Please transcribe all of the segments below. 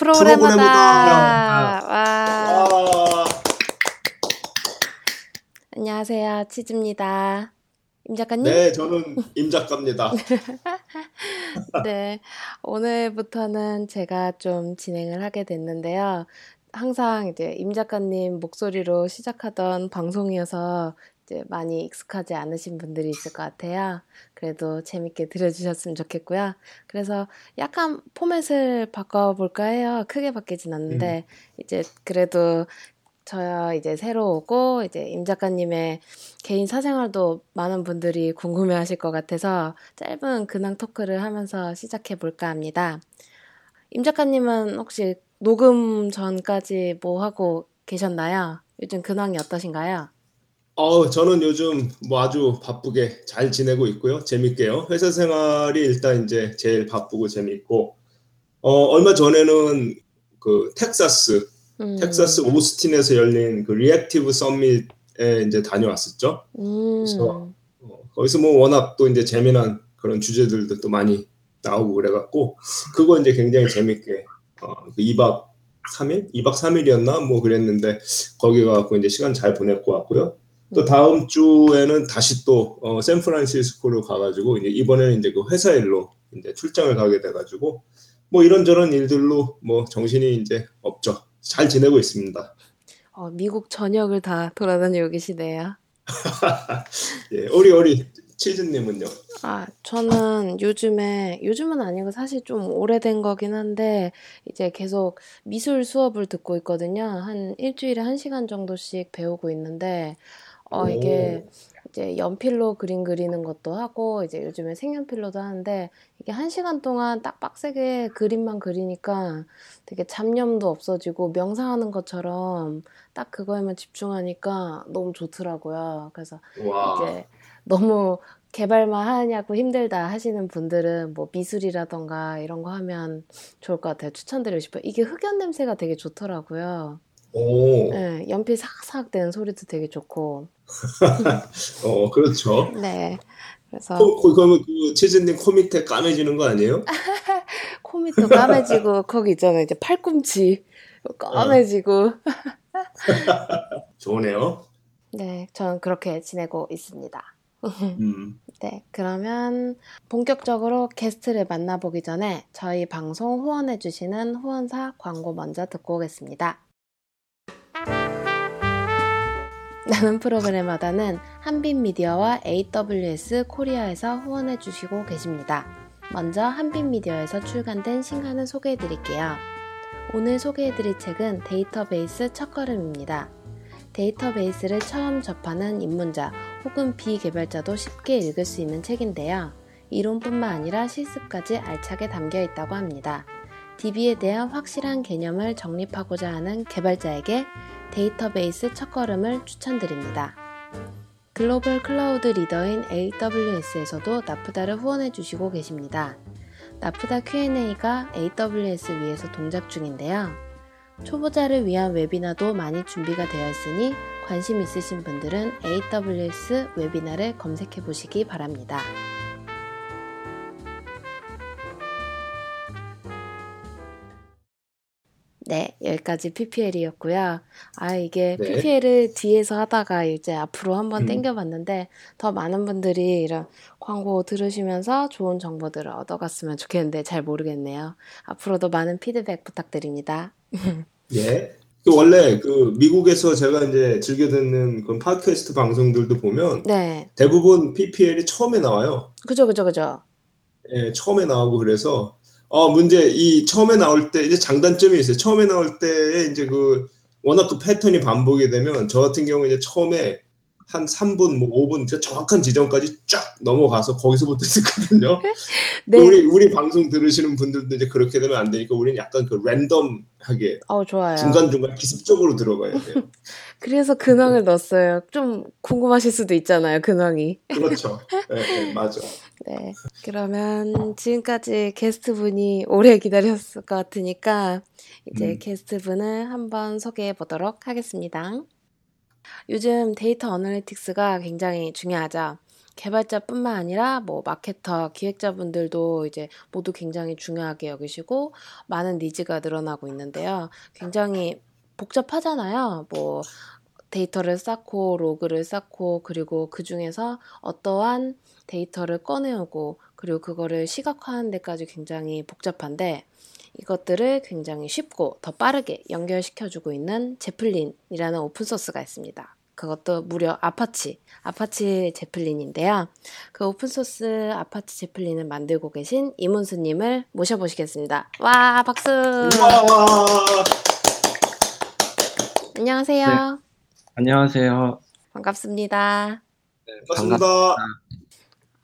프로그래머다. 와. 안녕하세요. 치즈입니다. 임 작가님? 네, 저는 임 작가입니다. 네, 오늘부터는 제가 좀 진행을 하게 됐는데요. 항상 이제 임 작가님 목소리로 시작하던 방송이어서 이제 많이 익숙하지 않으신 분들이 있을 것 같아요. 그래도 재밌게 들어주셨으면 좋겠고요. 그래서 약간 포맷을 바꿔볼까 해요. 크게 바뀌진 않는데, 음. 이제 그래도 저야 이제 새로 오고, 이제 임 작가님의 개인 사생활도 많은 분들이 궁금해 하실 것 같아서 짧은 근황 토크를 하면서 시작해 볼까 합니다. 임 작가님은 혹시 녹음 전까지 뭐 하고 계셨나요? 요즘 근황이 어떠신가요? 어, 저는 요즘 뭐 아주 바쁘게 잘 지내고 있고요. 재밌게요. 회사 생활이 일단 이제 제일 바쁘고 재밌고, 어, 얼마 전에는 그 텍사스, 음. 텍사스 오스틴에서 열린 그 Reactive Summit에 이제 다녀왔었죠. 음. 그래서 어, 거기서 뭐 워낙 또 이제 재미난 그런 주제들도 또 많이 나오고 그래갖고, 그거 이제 굉장히 재밌게, 어, 그 2박 3일? 2박 3일이었나? 뭐 그랬는데, 거기 가갖고 이제 시간 잘 보냈고 왔고요. 또 다음 주에는 다시 또 어, 샌프란시스코로 가가지고 이제 이번에는 이제 그 회사 일로 이제 출장을 가게 돼가지고 뭐 이런저런 일들로 뭐 정신이 이제 없죠. 잘 지내고 있습니다. 어, 미국 전역을 다 돌아다니고 계시네요. 예, 우리 치즈님은요? 아, 저는 요즘에, 요즘은 아니고 사실 좀 오래된 거긴 한데, 이제 계속 미술 수업을 듣고 있거든요. 한 일주일에 한 시간 정도씩 배우고 있는데, 어, 이게 이제 연필로 그림 그리는 것도 하고, 이제 요즘에 색연필로도 하는데, 이게 한 시간 동안 딱 빡세게 그림만 그리니까 되게 잡념도 없어지고, 명상하는 것처럼 딱 그거에만 집중하니까 너무 좋더라고요. 그래서 와. 이제 너무 개발만 하냐고 힘들다 하시는 분들은 뭐 미술이라던가 이런 거 하면 좋을 것 같아요. 추천드리고 싶어요. 이게 흑연 냄새가 되게 좋더라고요. 오. 네, 연필 삭삭 되는 소리도 되게 좋고. 어, 그렇죠. 네. 그래서 코, 그러면 그 치즈님 코 밑에 까매지는 거 아니에요? 코 밑도 까매지고 거기 있잖아요. 이제 팔꿈치 까매지고. 좋으네요. 네, 저는 그렇게 지내고 있습니다. 음. 네, 그러면 본격적으로 게스트를 만나보기 전에 저희 방송 후원해주시는 후원사 광고 먼저 듣고 오겠습니다. 나는 프로그램마다는 한빛미디어와 AWS 코리아에서 후원해 주시고 계십니다. 먼저 한빛미디어에서 출간된 신간을 소개해 드릴게요. 오늘 소개해 드릴 책은 데이터베이스 첫걸음입니다. 데이터베이스를 처음 접하는 입문자 혹은 비개발자도 쉽게 읽을 수 있는 책인데요. 이론뿐만 아니라 실습까지 알차게 담겨 있다고 합니다. DB에 대한 확실한 개념을 정립하고자 하는 개발자에게 데이터베이스 첫걸음을 추천드립니다. 글로벌 클라우드 리더인 AWS에서도 나프다를 후원해 주시고 계십니다. 나프다 Q&A가 AWS 위에서 동작 중인데요. 초보자를 위한 웨비나도 많이 준비가 되어 있으니 관심 있으신 분들은 AWS 웨비나를 검색해 보시기 바랍니다. 네, 여기까지 PPL이었고요. 아, 이게 네. PPL을 뒤에서 하다가 이제 앞으로 한번 음. 땡겨봤는데 더 많은 분들이 이런 광고 들으시면서 좋은 정보들을 얻어갔으면 좋겠는데 잘 모르겠네요. 앞으로도 많은 피드백 부탁드립니다. 예. 그 원래 그 미국에서 제가 이제 즐겨 듣는 그 팟캐스트 방송들도 보면 네. 대부분 PPL이 처음에 나와요. 그죠, 그죠, 그죠. 예, 처음에 나오고 그래서 어, 문제, 이 처음에 나올 때 이제 장단점이 있어요. 처음에 나올 때에 이제 그 워낙 그 패턴이 반복이 되면 저 같은 경우 이제 처음에 한 3분, 뭐 5분, 정확한 지점까지 쫙 넘어가서 거기서부터 듣거든요. 네. 우리, 우리 방송 들으시는 분들도 이제 그렇게 되면 안 되니까 우리는 약간 그 랜덤하게. 어, 좋아요. 중간중간 기습적으로 들어가야 돼요. 그래서 근황을 넣었어요. 좀 궁금하실 수도 있잖아요, 근황이. 그렇죠. 네, 네 맞아. 네. 그러면 지금까지 게스트분이 오래 기다렸을 것 같으니까 이제 음. 게스트분을 한번 소개해 보도록 하겠습니다. 요즘 데이터 어널리틱스가 굉장히 중요하죠. 개발자뿐만 아니라 뭐 마케터, 기획자분들도 이제 모두 굉장히 중요하게 여기시고 많은 니즈가 늘어나고 있는데요. 굉장히 복잡하잖아요. 뭐 데이터를 쌓고 로그를 쌓고 그리고 그 중에서 어떠한 데이터를 꺼내오고 그리고 그거를 시각화하는 데까지 굉장히 복잡한데 이것들을 굉장히 쉽고 더 빠르게 연결시켜주고 있는 Zeppelin이라는 오픈소스가 있습니다. 그것도 무려 Apache, Apache Zeppelin인데요. 그 오픈소스 Apache Zeppelin을 만들고 계신 이문수님을 모셔보시겠습니다. 와, 박수! 와. 안녕하세요. 네. 안녕하세요. 반갑습니다. 네, 반갑습니다.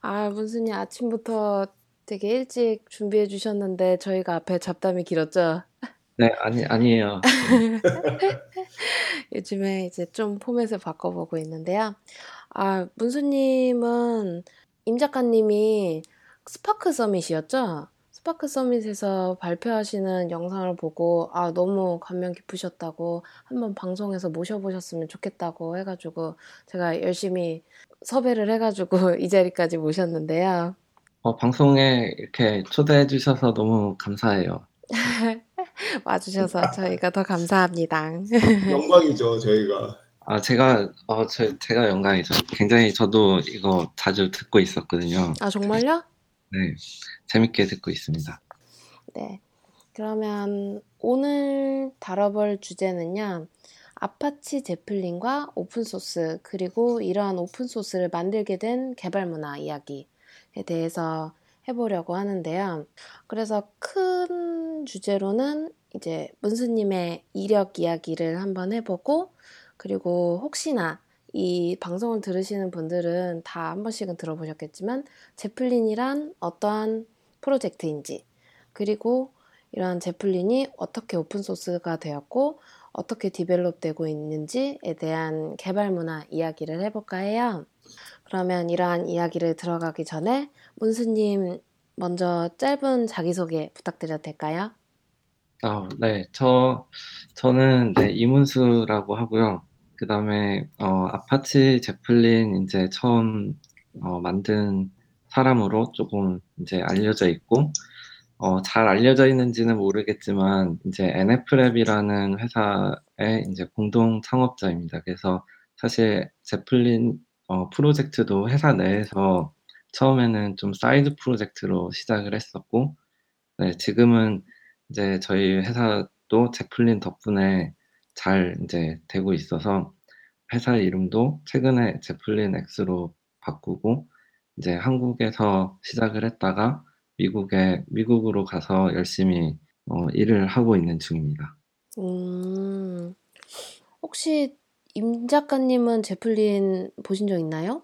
아, 문수님 아침부터 되게 일찍 준비해 주셨는데 저희가 앞에 잡담이 길었죠? 네, 아니, 아니에요. 요즘에 이제 좀 포맷을 바꿔보고 있는데요. 아, 문수님은 임 작가님이 Spark Summit이었죠? Spark Summit에서 발표하시는 영상을 보고 아 너무 감명 깊으셨다고 한번 방송에서 모셔보셨으면 좋겠다고 해가지고 제가 열심히 섭외를 해가지고 이 자리까지 모셨는데요. 어, 방송에 이렇게 초대해 주셔서 너무 감사해요. 와주셔서 저희가 더 감사합니다. 영광이죠, 저희가. 아, 제가, 어, 저, 제가 영광이죠. 굉장히 저도 이거 자주 듣고 있었거든요. 아 정말요? 네, 재밌게 듣고 있습니다. 네. 그러면 오늘 다뤄볼 주제는요. Apache Zeppelin과 오픈소스, 그리고 이러한 오픈소스를 만들게 된 개발 문화 이야기에 대해서 해보려고 하는데요. 그래서 큰 주제로는 이제 문수님의 이력 이야기를 한번 해보고, 그리고 혹시나 이 방송을 들으시는 분들은 다 한 번씩은 들어보셨겠지만, Zeppelin이란 어떠한 프로젝트인지, 그리고 이러한 Zeppelin이 어떻게 오픈소스가 되었고, 어떻게 develop 되고 있는지에 대한 개발 문화 이야기를 해볼까 해요. 그러면 이러한 이야기를 들어가기 전에 문수님 먼저 짧은 자기소개 부탁드려도 될까요? 어, 네, 저, 저는 네, 이문수라고 하고요. 그 다음에, 어, Apache Zeppelin 이제 처음, 어, 만든 사람으로 조금 이제 알려져 있고, 어, 잘 알려져 있는지는 모르겠지만, 이제 NFLab이라는 회사의 이제 공동 창업자입니다. 그래서 사실 제플린, 어, 프로젝트도 회사 내에서 처음에는 좀 사이드 프로젝트로 시작을 했었고, 네, 지금은 이제 저희 회사도 제플린 덕분에 잘 이제 되고 있어서 회사 이름도 최근에 Zeppelin X로 바꾸고 이제 한국에서 시작을 했다가 미국에 미국으로 가서 열심히 어, 일을 하고 있는 중입니다. 음, 혹시 임 작가님은 제플린 보신 적 있나요?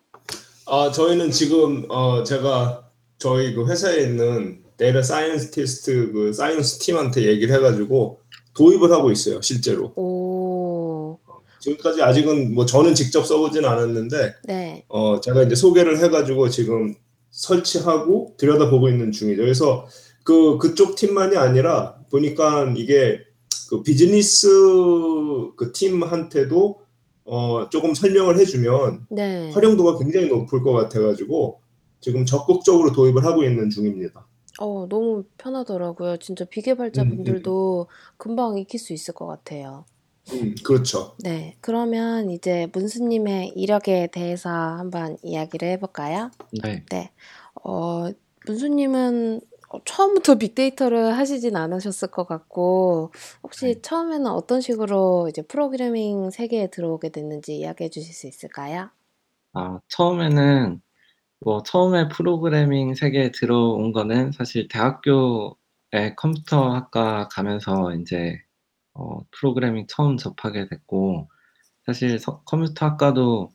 아, 저희는 지금 어, 제가 저희 그 회사에 있는 data scientist 그 science 팀한테 얘기를 해가지고 도입을 하고 있어요, 실제로. 오, 지금까지 아직은 뭐 저는 직접 써보진 않았는데 네. 어, 제가 이제 소개를 해가지고 지금 설치하고 들여다보고 있는 중이죠. 그래서 그 그쪽 팀만이 아니라 보니까 이게 그 비즈니스 그 팀한테도 어, 조금 설명을 해주면 네. 활용도가 굉장히 높을 것 같아 가지고 지금 적극적으로 도입을 하고 있는 중입니다. 어, 너무 편하더라고요. 진짜 비개발자분들도 금방 익힐 수 있을 것 같아요. 음, 그렇죠. 네. 그러면 이제 문수님의 이력에 대해서 한번 이야기를 해 볼까요? 네, 네. 어, 문수님은 어, 처음부터 빅데이터를 하시진 않으셨을 것 같고, 혹시 네. 처음에는 어떤 식으로 이제 프로그래밍 세계에 들어오게 됐는지 이야기해 주실 수 있을까요? 아, 처음에는 뭐 처음에 프로그래밍 세계에 들어온 거는 사실 대학교에 컴퓨터 학과 가면서 이제 어, 프로그래밍 처음 접하게 됐고 사실 서- 컴퓨터 학과도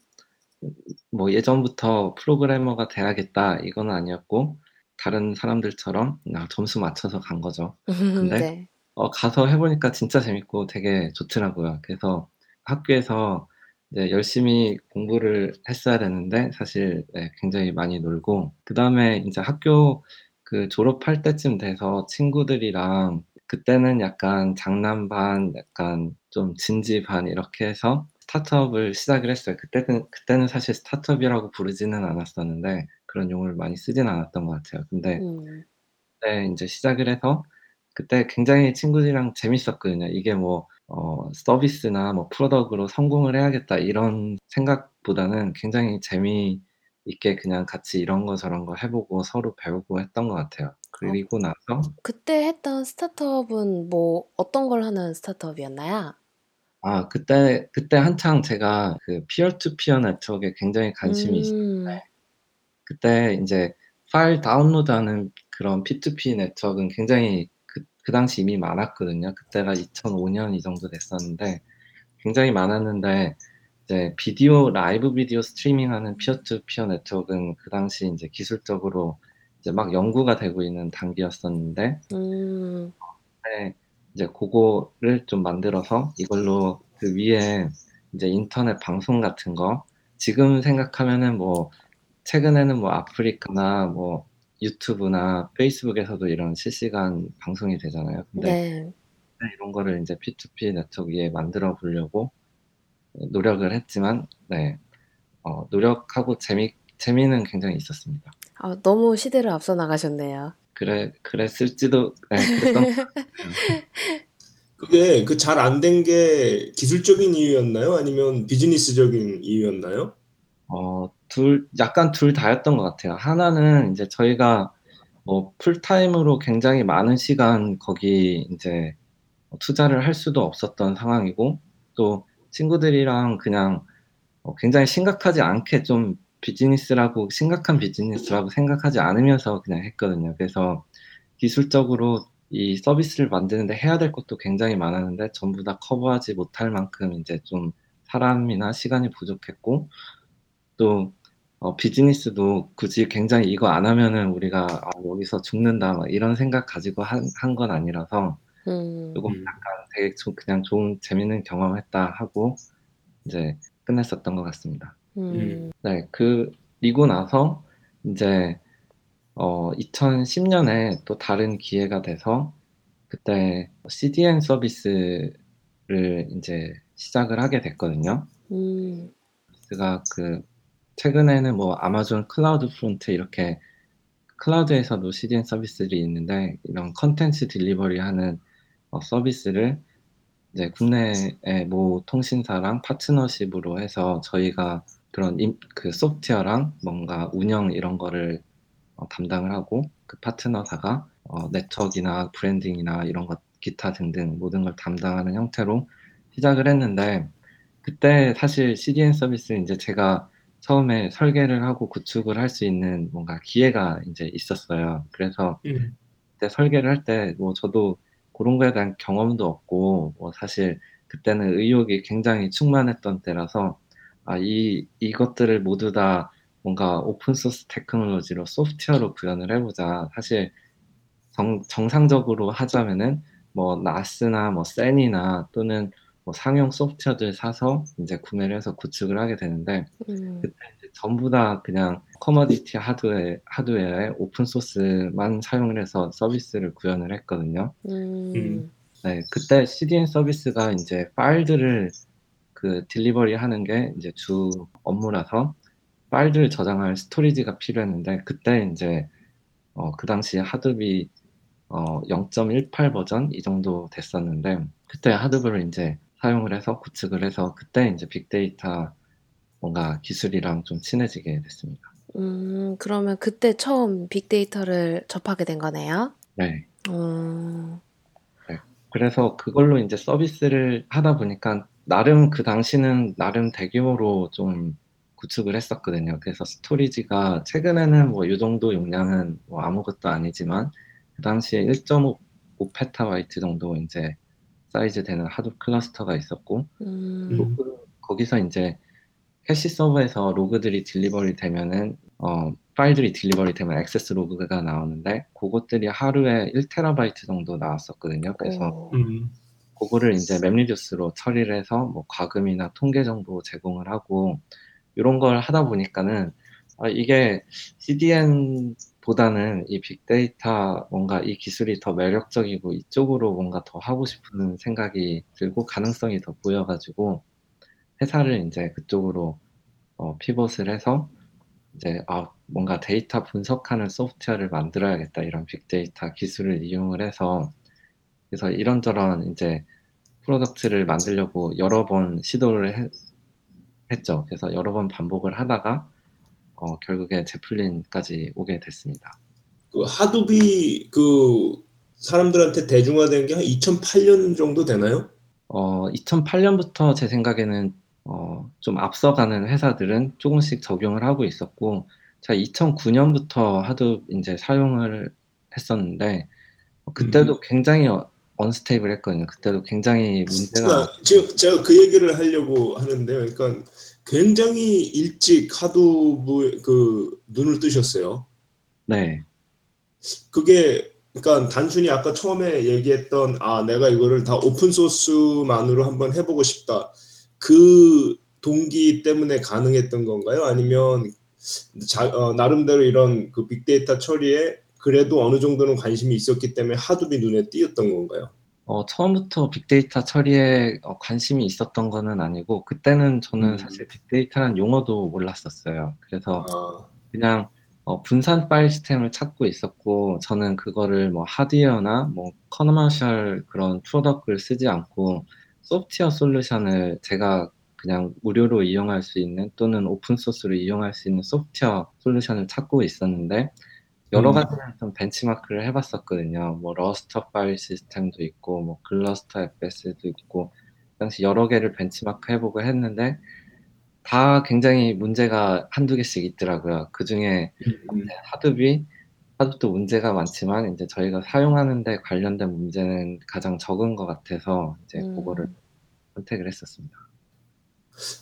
뭐 예전부터 프로그래머가 돼야겠다 이건 아니었고 다른 사람들처럼 그냥 점수 맞춰서 간 거죠. 근데 네. 어, 가서 해보니까 진짜 재밌고 되게 좋더라고요. 그래서 학교에서 이제 열심히 공부를 했어야 되는데 사실 네, 굉장히 많이 놀고 그 다음에 이제 학교 그 졸업할 때쯤 돼서 친구들이랑 그때는 약간 장난 반, 약간 좀 진지 반 이렇게 해서 스타트업을 시작을 했어요. 그때는 그때는 사실 스타트업이라고 부르지는 않았었는데 그런 용어를 많이 쓰진 않았던 것 같아요. 근데 음. 네, 인제 시작을 해서 그때 굉장히 친구들이랑 재밌었거든요. 이게 뭐 어 '서비스나 뭐 product로 성공을 해야겠다.' 이런 생각보다는 굉장히 재미 있게 그냥 같이 이런 거 저런 거 해 보고 서로 배우고 했던 것 같아요. 어. 그리고 나서 그때 했던 스타트업은 뭐 어떤 걸 하는 스타트업이었나요? 아 그때 그때 한창 제가 그 peer to peer 네트워크에 굉장히 관심이 있었는데 음. 그때 인제 파일 다운로드하는 그런 P2P 네트워크는 굉장히 그 그 당시 이미 많았거든요. 그때가 2005년 이 정도 됐었는데 굉장히 많았는데 이제 비디오 라이브 비디오 스트리밍하는 peer to peer 네트워크는 그 당시 인제 기술적으로 이제 막 연구가 되고 있는 단계였었는데 음. 네. 이제 고거를 좀 만들어서 이걸로 그 위에 이제 인터넷 방송 같은 거 지금 생각하면은 뭐 최근에는 뭐 아프리카나 뭐 유튜브나 페이스북에서도 이런 실시간 방송이 되잖아요. 근데 네. 네 이런 거를 인제 P2P 네트워크 위에 만들어 보려고 어 노력을 했지만 네 어 노력하고 재미 재미는 굉장히 있었습니다. 아 너무 시대를 앞서 나가셨네요. 그래 그랬을지도 네. 그게 그 잘 안 된 게 기술적인 이유였나요? 아니면 비즈니스적인 이유였나요? 어 둘 약간 둘 다였던 것 같아요. 하나는 인제 저희가 뭐 풀타임으로 굉장히 많은 시간 거기 어 투자를 할 수도 없었던 상황이고 또 친구들이랑 그냥 어 굉장히 심각하지 않게 좀 비즈니스라고 심각한 비즈니스라고 생각하지 않으면서 그냥 했거든요. 그래서 기술적으로 이 서비스를 만드는데 해야 될 것도 굉장히 많았는데 전부 다 커버하지 못할 만큼 인제 좀 사람이나 시간이 부족했고 또 어 비즈니스도 굳이 굉장히 '이거 안 하면은 우리가 아 여기서 죽는다.' 막 이런 생각 가지고 한한건 아니라서 음. 음. 약간 되게 좀 그냥 '좋은 재밌는 경험했다.' 하고 인제 끝냈었던 것 같습니다. 음. 음. 네. 그리고 나서 인제 어 2010년에 또 다른 기회가 돼서 그때 CDN 서비스를 인제 시작을 하게 됐거든요. 음. 제가 그 최근에는 뭐 Amazon CloudFront 이렇게 클라우드에서도 CDN 서비스들이 있는데 이런 콘텐츠 delivery 하는 어 서비스를 이제 국내의 모 통신사랑 파트너십으로 해서 저희가 그런 임 그 소프트웨어랑 뭔가 운영 이런 거를 어 담당을 하고 그 파트너사가 어 네트워크나 브랜딩이나 이런 것 기타 등등 모든 걸 담당하는 형태로 시작을 했는데 그때 사실 CDN 서비스는 인제 제가 처음에 설계를 하고 구축을 할 수 있는 뭔가 기회가 인제 있었어요. 그래서 음. 그때 설계를 할 때 뭐 저도 고런 거에 대한 경험도 없고 뭐 사실 그때는 의욕이 굉장히 충만했던 때라서 '아 이 이것들을 모두 다 뭔가 open source technology로 소프트웨어로 구현을 해 보자.' 사실 정 정상적으로 하자면은 뭐 NAS나 뭐 SAN이나 또는 뭐 상용 소프트웨어들 사서 인제 구매를 해서 구축을 하게 되는데 음. 그때 이제 전부 다 그냥 커머디티 하드웨어 하드웨어에 오픈 소스만 사용을 해서 서비스를 구현을 했거든요. 음. 음. 네. 그때 CDN 서비스가 인제 파일들을 그 delivery 하는 게 인제 주 업무라서 파일들을 저장할 storage가 필요했는데 그때 인제 어 그 당시에 하드비 어 0.18 버전 이 정도 됐었는데 그때 하드브를 인제 사용을 해서 구축을 해서 그때 인제 빅데이터 뭔가 기술이랑 좀 친해지게 됐습니다. 음 그러면 그때 처음 빅데이터를 접하게 된 거네요? 네. 어. 네. 그래서 그걸로 인제 서비스를 하다 보니깐 나름 그 당시는 나름 대규모로 좀 구축을 했었거든요. 그래서 storage가 최근에는 뭐요 정도 용량은 뭐 아무것도 아니지만 그 당시에 1.5 페타바이트 정도 인제 사이즈 되는 Hadoop cluster가 있었고 음. 음. 로그 거기서 인제 cache 서버에서 로그들이 delivery 되면은 어 파일들이 delivery 되면 access 로그가 나오는데 고것들이 하루에 1 테라바이트 정도 나왔었거든요. 그래서 오. 음. 고거를 인제 MapReduce로 처리를 해서 뭐 과금이나 통계 정보 제공을 하고 요런 걸 하다 보니까는 아 이게 CDN 보다는 이 빅데이터 뭔가 이 기술이 더 매력적이고 이쪽으로 뭔가 더 하고 싶은 생각이 들고 가능성이 더 보여 가지고 회사를 이제 그쪽으로 어, 피벗을 해서 이제 아 뭔가 데이터 분석하는 소프트웨어를 만들어야겠다 이런 빅데이터 기술을 이용을 해서 그래서 이런저런 이제 product를 만들려고 여러 번 시도를 해, 했죠. 그래서 여러 번 반복을 하다가 어, 결국에 Zeppelin까지 오게 됐습니다. 그 Hadoop이 그 사람들한테 대중화된 게 한 2008년 정도 되나요? 어, 2008년부터 제 생각에는 어, 좀 앞서가는 회사들은 조금씩 적용을 하고 있었고, 제가 2009년부터 Hadoop 이제 사용을 했었는데, 어, 그때도 음. 굉장히 unstable 했거든요. 그때도 굉장히 문제가. 지금 제가 그 얘기를 하려고 하는데요. 그러니까 굉장히 일찍 Hadoop 그 눈을 뜨셨어요. 네. 그게 그러니까 단순히 아까 처음에 얘기했던 아 내가 이거를 다 open source만으로 한번 해보고 싶다 그 동기 때문에 가능했던 건가요? 아니면 자, 어, 나름대로 이런 그 빅데이터 처리에 그래도 어느 정도는 관심이 있었기 때문에 Hadoop이 눈에 띄었던 건가요? 어, 처음부터 빅데이터 처리에 어, 관심이 있었던 거는 아니고 그때는 저는 음. 사실 빅데이터라는 용어도 몰랐었어요. 그래서 아. 그냥 어, 분산 파일 시스템을 찾고 있었고 저는 그거를 뭐 하드웨어나 뭐 commercial 그런 product를 쓰지 않고 소프트웨어 solution을 제가 그냥 무료로 이용할 수 있는 또는 open source로 이용할 수 있는 소프트웨어 solution을 찾고 있었는데 여러 음. 가지를 좀 benchmark를 해봤었거든요. 뭐 Lustre 파일 시스템도 있고 뭐 GlusterFS도 있고 당시 여러 개를 벤치마크 해보고 했는데 다 굉장히 문제가 한두 개씩 있더라고요. 그 중에 음. Hadoop이, Hadoop도 문제가 많지만 이제 저희가 사용하는데 관련된 문제는 가장 적은 것 같아서 이제 음. 그거를 선택을 했었습니다.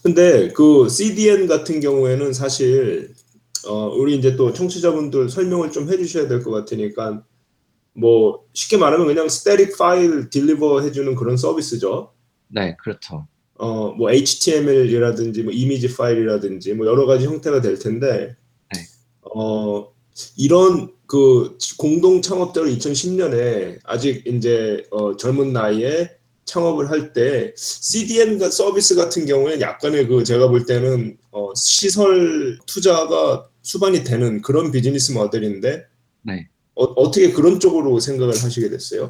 근데 그 CDN 같은 경우에는 사실 어, 우리 이제 또 청취자분들 설명을 좀 해주셔야 될 것 같으니까 뭐 쉽게 말하면 그냥 static file deliver 해주는 그런 서비스죠. 네, 그렇죠. 어, 뭐 HTML이라든지 뭐 이미지 파일이라든지 뭐 여러 가지 형태가 될 텐데 네. 어, 이런 그 공동 창업자로 2010년에 아직 이제 어, 젊은 나이에 창업을 할 때 CDN 서비스 같은 경우에 약간의 그 제가 볼 때는 어, 시설 투자가 수반이 되는 그런 비즈니스 모델인데 네. 어, 어떻게 그런 쪽으로 생각을 하시게 됐어요?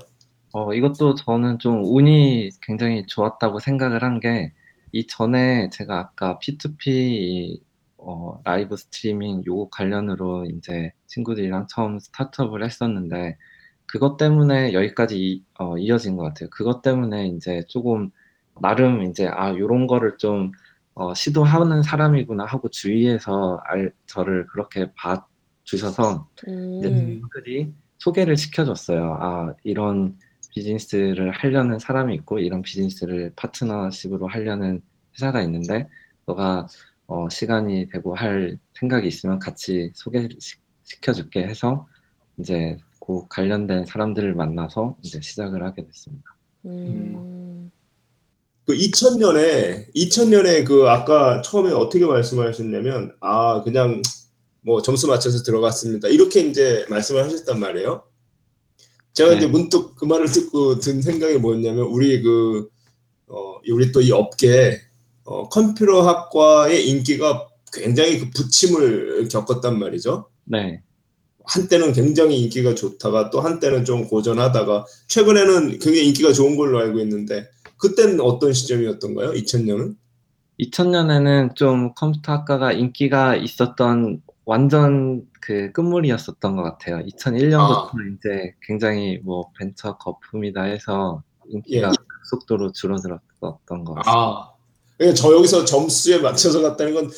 어, 이것도 저는 좀 운이 굉장히 좋았다고 생각을 한 게, 이 전에 제가 아까 P2P 어, 라이브 스트리밍 요거 관련으로 이제 친구들이랑 처음 스타트업을 했었는데, 그것 때문에 여기까지 이, 어, 이어진 것 같아요. 그것 때문에 이제 조금, 나름 이제, 아, 요런 거를 좀, 어, 시도하는 사람이구나 하고 주위에서 알, 저를 그렇게 봐주셔서, 음. 이제 친구들이 소개를 시켜줬어요. 아, 이런 비즈니스를 하려는 사람이 있고 이런 비즈니스를 파트너십으로 하려는 회사가 있는데 너가 어, 시간이 되고 할 생각이 있으면 같이 소개시켜줄게 해서 이제 그 관련된 사람들을 만나서 이제 시작을 하게 됐습니다. 음. 그 2000년에 2000년에 그 아까 처음에 어떻게 말씀하셨냐면 아 그냥 뭐 점수 맞춰서 들어갔습니다 이렇게 이제 말씀을 하셨단 말이에요. 제가 네. 이제 문득 그 말을 듣고 든 생각이 뭐였냐면 우리 그 어, 우리 또 이 업계 어, 컴퓨터학과의 인기가 굉장히 그 부침을 겪었단 말이죠. 네. 한때는 굉장히 인기가 좋다가 또 한때는 좀 고전하다가 최근에는 굉장히 인기가 좋은 걸로 알고 있는데 그때는 어떤 시점이었던가요? 2000년은? 2000년에는 좀 컴퓨터 학과가 인기가 있었던 완전 그 끝물이었었던 것 같아요. 2001년부터 아. 이제 굉장히 뭐 벤처 거품이다 해서 인기가 예. 속도로 줄어들었던 것 같습니다. 아, 저 여기서 점수에 맞춰서 갔다는 건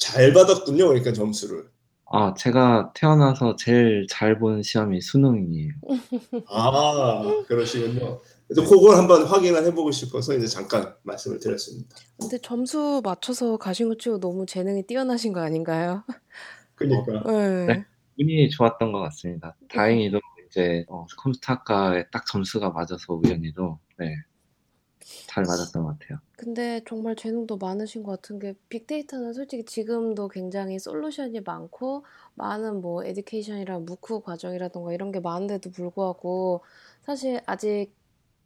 잘 받았군요. 그러니까 점수를. 아, 제가 태어나서 제일 잘 본 시험이 수능이에요. 아, 그러시군요. 그래서 그걸 한번 확인을 해보고 싶어서 이제 잠깐 말씀을 드렸습니다. 근데 점수 맞춰서 가신 것 치고 너무 재능이 뛰어나신 거 아닌가요? 그러니까. 네. 네. 운이 좋았던 것 같습니다. 다행히도 이제 어, 컴퓨터학과에 딱 점수가 맞아서 우연히도 네, 잘 맞았던 것 같아요. 근데 정말 재능도 많으신 것 같은 게 빅데이터는 솔직히 지금도 굉장히 솔루션이 많고 많은 뭐 에듀케이션이랑 무크 과정이라던가 이런 게 많은데도 불구하고 사실 아직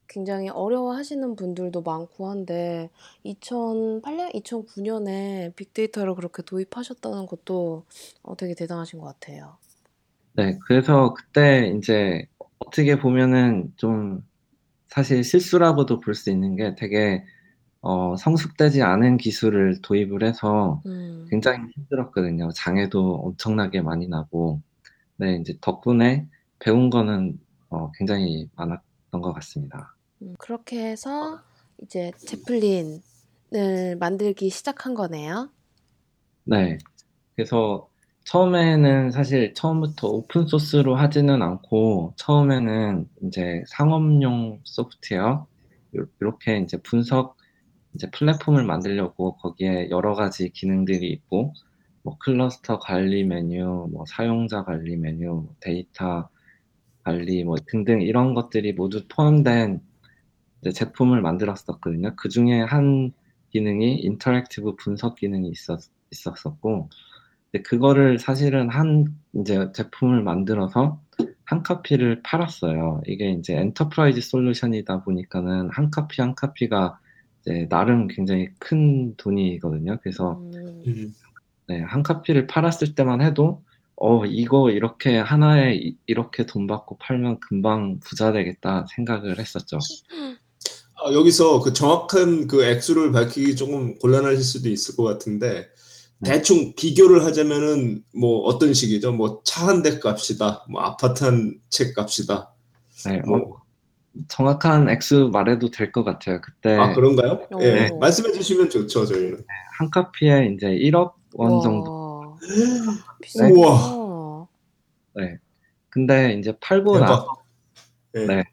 굉장히 어려워하시는 분들도 많고 한데 2008년, 2009년에 빅데이터를 그렇게 도입하셨다는 것도 어, 되게 대단하신 것 같아요. 네, 그래서 그때 이제 어떻게 보면은 좀 사실 실수라고도 볼 수 있는 게 되게 어, 성숙되지 않은 기술을 도입을 해서 음, 굉장히 힘들었거든요. 장애도 엄청나게 많이 나고, 네, 이제 덕분에 배운 거는 어, 굉장히 많았던 것 같습니다. 음, 그렇게 해서 이제 제플린을 만들기 시작한 거네요. 네, 그래서 처음에는 사실 처음부터 open source로 하지는 않고 처음에는 이제 상업용 소프트웨어 이렇게 이제 분석 이제 플랫폼을 만들려고 거기에 여러 가지 기능들이 있고 뭐 클러스터 관리 메뉴, 뭐 사용자 관리 메뉴, 뭐 데이터 관리 뭐 등등 이런 것들이 모두 포함된 제품을 만들었었거든요. 그 중에 한 기능이 interactive 분석 기능이 있었, 있었었고 그거를 사실은 한 이제 제품을 만들어서 한 카피를 팔았어요. 이게 이제 enterprise solution이다 보니까는 한 카피 한 카피가 이제 나름 굉장히 큰 돈이거든요. 그래서 음, 음. 네, 한 카피를 팔았을 때만 해도 어 이거 이렇게 하나에 이- 이렇게 돈 받고 팔면 금방 부자 되겠다 생각을 했었죠. 아, 여기서 그 정확한 그 액수를 밝히기 조금 곤란하실 수도 있을 것 같은데 네. 대충 비교를 하자면은 뭐 어떤 식이죠? 뭐 차 한 대 값이다, 뭐 아파트 한 채 값이다. 네, 어, 뭐, 정확한 액수 말해도 될 것 같아요. 그때 아 그런가요? 예, 오. 말씀해 주시면 좋죠, 저희는. 한 카피에 이제 1억 원 정도. 와, 비싸다. 우와. 네. 근데 이제 팔고 나서. 예. 네.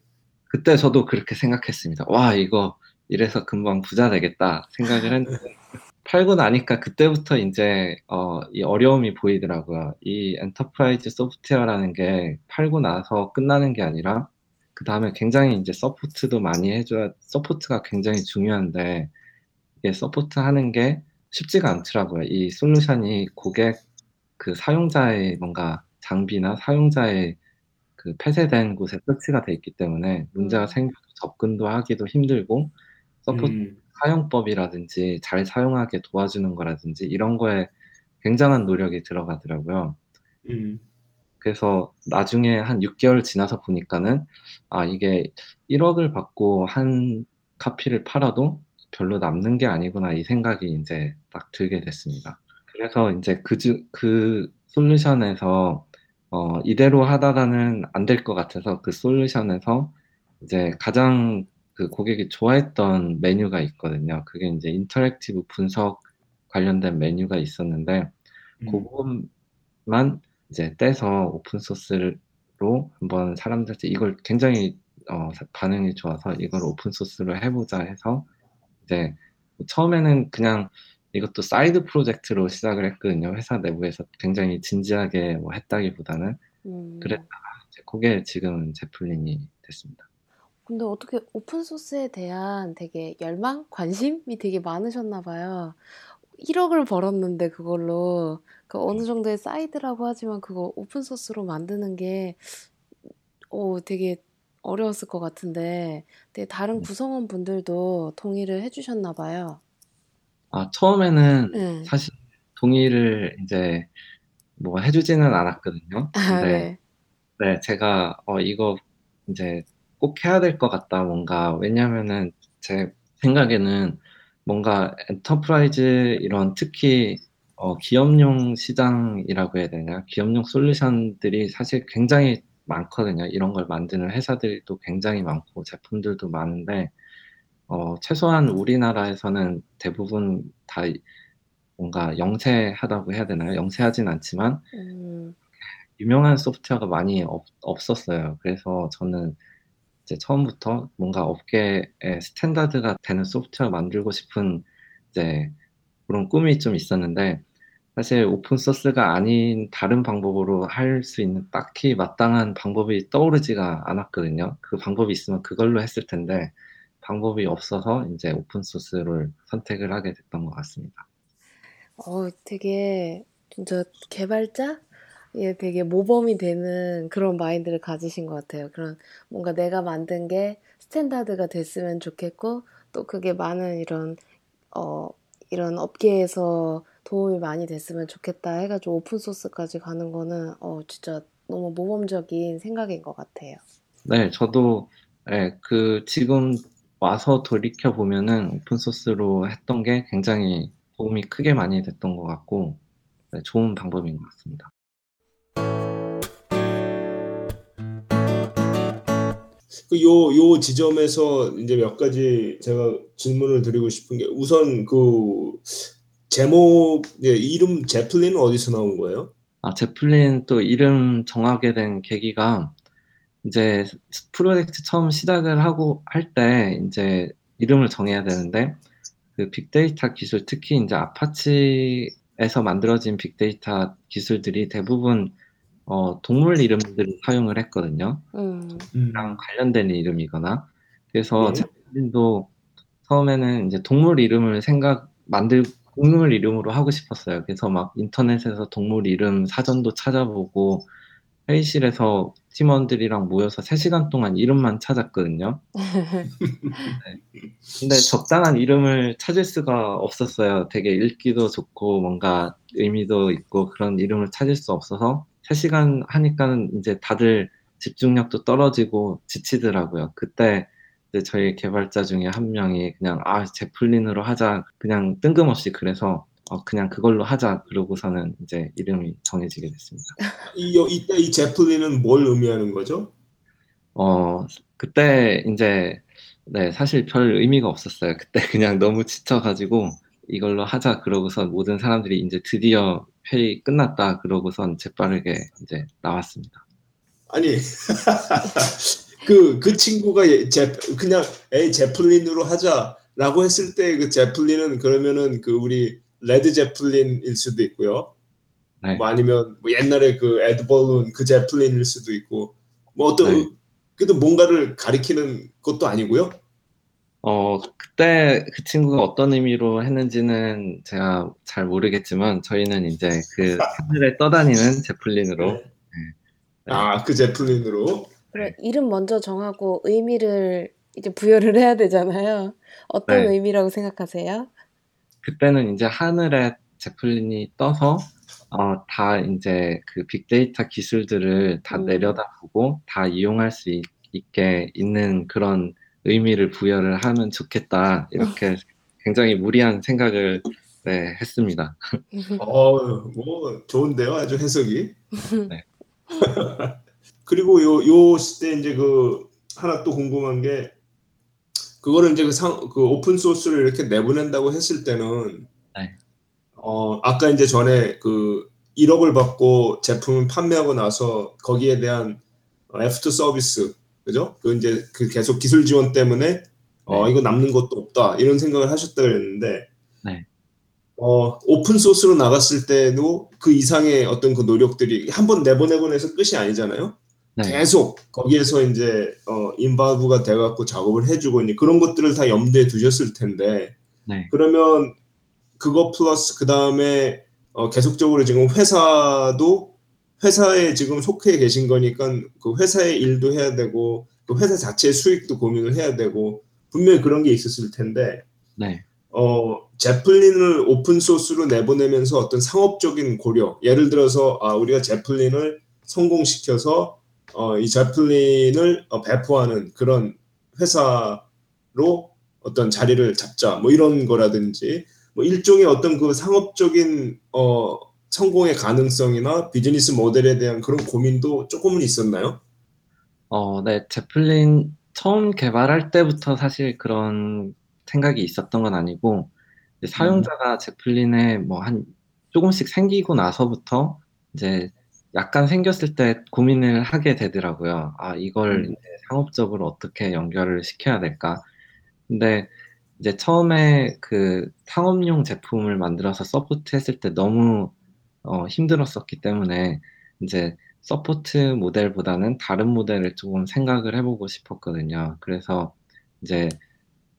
그때 저도 그렇게 생각했습니다. 와, 이거 이래서 금방 부자 되겠다 생각을 했는데 팔고 나니까 그때부터 이제 어, 이 어려움이 보이더라고요. 이 enterprise 소프트웨어라는 게 팔고 나서 끝나는 게 아니라 그 다음에 굉장히 이제 support도 많이 해줘야 support가 굉장히 중요한데 이게 support 하는 게 쉽지가 않더라고요. 이 solution이 고객 그 사용자의 뭔가 장비나 사용자의 그 폐쇄된 곳에 설치가 돼 있기 때문에 문제가 음. 생겨도 접근도 하기도 힘들고 support 음, 사용법이라든지 잘 사용하게 도와주는 거라든지 이런 거에 굉장한 노력이 들어가더라고요. 음, 그래서 나중에 한 6개월 지나서 보니까는 아 이게 1억을 받고 한 카피를 팔아도 별로 남는 게 아니구나 이 생각이 이제 딱 들게 됐습니다. 그래서 이제 그 주 그 solution에서 어 이대로 하다가는 안 될 것 같아서 그 솔루션에서 이제 가장 그 고객이 좋아했던 메뉴가 있거든요. 그게 이제 interactive 분석 관련된 메뉴가 있었는데 음. 그것만 이제 떼서 open source로 한번 사람들한테 이걸 굉장히 어, 반응이 좋아서 이걸 open source로 해보자 해서 이제 처음에는 그냥 이것도 side project로 시작을 했거든요. 회사 내부에서 굉장히 진지하게 뭐 했다기보다는 음. 그랬다가 그게 지금 Zeppelin이 됐습니다. 근데 어떻게 open source에 대한 되게 열망, 관심이 되게 많으셨나 봐요. 1억을 벌었는데 그걸로 그 어느 정도의 side라고 하지만 그거 open source로 만드는 게 어, 되게 어려웠을 것 같은데 다른 네. 구성원 분들도 동의를 해주셨나 봐요. 아, 처음에는 네. 사실 동의를 이제 뭐 해주지는 않았거든요. 아, 네. 네, 제가 어 이거 이제 꼭 해야 될 것 같다 뭔가 왜냐면은 제 생각에는 뭔가 enterprise 이런 특히 어 기업용 시장이라고 해야 되나 기업용 솔루션들이 사실 굉장히 많거든요. 이런 걸 만드는 회사들도 굉장히 많고 제품들도 많은데 어 최소한 우리나라에서는 대부분 다 뭔가 영세하다고 해야 되나요? 영세하진 않지만 음, 유명한 소프트웨어가 많이 없, 없었어요. 그래서 저는 이제 처음부터 뭔가 업계의 standard가 되는 소프트웨어 만들고 싶은 이제 그런 꿈이 좀 있었는데 사실 open source가 아닌 다른 방법으로 할 수 있는 딱히 마땅한 방법이 떠오르지가 않았거든요. 그 방법이 있으면 그걸로 했을 텐데 방법이 없어서 이제 open source를 선택을 하게 됐던 것 같습니다. 어, 되게 진짜 개발자? 예, 되게 모범이 되는 그런 마인드를 가지신 것 같아요. 그런 뭔가 내가 만든 게 standard가 됐으면 좋겠고 또 그게 많은 이런 어 이런 업계에서 도움이 많이 됐으면 좋겠다 해가지고 open source까지 가는 거는 어 진짜 너무 모범적인 생각인 것 같아요. 네, 저도 네, 그 지금 와서 돌이켜 보면은 오픈 소스로 했던 게 굉장히 도움이 크게 많이 됐던 것 같고 네, 좋은 방법인 것 같습니다. 요, 요 지점에서 이제 몇 가지 제가 질문을 드리고 싶은 게 우선 그 제목, 예, 이름 제플린은 어디서 나온 거예요? 아, 제플린 또 이름 정하게 된 계기가 이제 프로젝트 처음 시작을 하고 할 때 이제 이름을 정해야 되는데 그 빅데이터 기술 특히 이제 Apache에서 만들어진 빅데이터 기술들이 대부분 어, 동물 이름들을 사용을 했거든요. 음. 랑 관련된 이름이거나 그래서 네. Zeppelin도 처음에는 이제 동물 이름을 생각 만들 동물 이름으로 하고 싶었어요. 그래서 막 인터넷에서 동물 이름 사전도 찾아보고 회의실에서 팀원들이랑 모여서 3시간 동안 이름만 찾았거든요. 네. 근데 적당한 이름을 찾을 수가 없었어요. 되게 읽기도 좋고 뭔가 의미도 있고 그런 이름을 찾을 수 없어서 3시간 하니까는 이제 다들 집중력도 떨어지고 지치더라고요. 그때 저희 개발자 중에 한 명이 그냥 아 Zeppelin으로 하자 그냥 뜬금없이 그래서 어, 그냥 그걸로 하자 그러고서는 이제 이름이 정해지게 됐습니다. 이, 요- 이때 이 Zeppelin은 뭘 의미하는 거죠? 어 그때 이제 네 사실 별 의미가 없었어요. 그때 그냥 너무 지쳐가지고 이걸로 하자 그러고선 모든 사람들이 이제 드디어 회의 끝났다 그러고선 재빠르게 이제 나왔습니다. 아니 그그 친구가 예- 제 그냥 에이 Zeppelin으로 하자라고 했을 때 그 Zeppelin은 그러면은 그 우리 Led Zeppelin일 수도 있고요. 네. 뭐 아니면 뭐 옛날에 그 애드벌룬 그 Zeppelin일 수도 있고 뭐 어떤 네. 그래도 뭔가를 가리키는 것도 아니고요. 어, 그때 그 친구가 어떤 의미로 했는지는 제가 잘 모르겠지만 저희는 이제 그 하늘에 떠다니는 Zeppelin으로 네. 아 그 Zeppelin으로 그래, 이름 먼저 정하고 의미를 이제 부여를 해야 되잖아요. 어떤 네. 의미라고 생각하세요? 그때는 이제 하늘에 Zeppelin이 떠서 어, 다 이제 그 빅데이터 기술들을 다 음. 내려다보고 다 이용할 수 있, 게 있는 그런 의미를 부여를 하면 좋겠다 이렇게 굉장히 무리한 생각을 네, 했습니다. 어 뭐 좋은데요 아주 해석이. 네. 그리고 요요 시대 이제 그 하나 또 궁금한 게 그거를 이제 그, 상, 그 open source를 이렇게 내보낸다고 했을 때는 네. 어 아까 이제 전에 그 1억을 받고 제품을 판매하고 나서 거기에 대한 애프터 서비스 그죠? 그 이제 그 계속 기술 지원 때문에 어 네. 이거 남는 것도 없다 이런 생각을 하셨다 그랬는데 네. 어 오픈 소스로 나갔을 때도 그 이상의 어떤 그 노력들이 한 번 내보내고 나서 끝이 아니잖아요. 네. 계속 거기에서 이제 어 인바브가 돼갖고 작업을 해주고 이제 그런 것들을 다 염두에 두셨을 텐데 네. 그러면 그거 플러스 그 다음에 어 계속적으로 지금 회사도 회사에 지금 속해 계신 거니까 그 회사의 일도 해야 되고 그 회사 자체의 수익도 고민을 해야 되고 분명히 그런 게 있었을 텐데 네. 어 Zeppelin을 open source로 내보내면서 어떤 상업적인 고려 예를 들어서 아 우리가 Zeppelin을 성공시켜서 어, 이 Zeppelin을 어, 배포하는 그런 회사로 어떤 자리를 잡자 뭐 이런 거라든지 뭐 일종의 어떤 그 상업적인 어, 성공의 가능성이나 비즈니스 모델에 대한 그런 고민도 조금은 있었나요? 어, 네, 제플린 처음 개발할 때부터 사실 그런 생각이 있었던 건 아니고, 이제 사용자가 Zeppelin에 뭐 한 조금씩 생기고 나서부터 이제 약간 생겼을 때 고민을 하게 되더라고요. 아, 이걸 음. 상업적으로 어떻게 연결을 시켜야 될까? 근데 이제 처음에 그 상업용 제품을 만들어서 support 했을 때 너무 어, 힘들었었기 때문에 이제 support 모델보다는 다른 모델을 조금 생각을 해보고 싶었거든요. 그래서 이제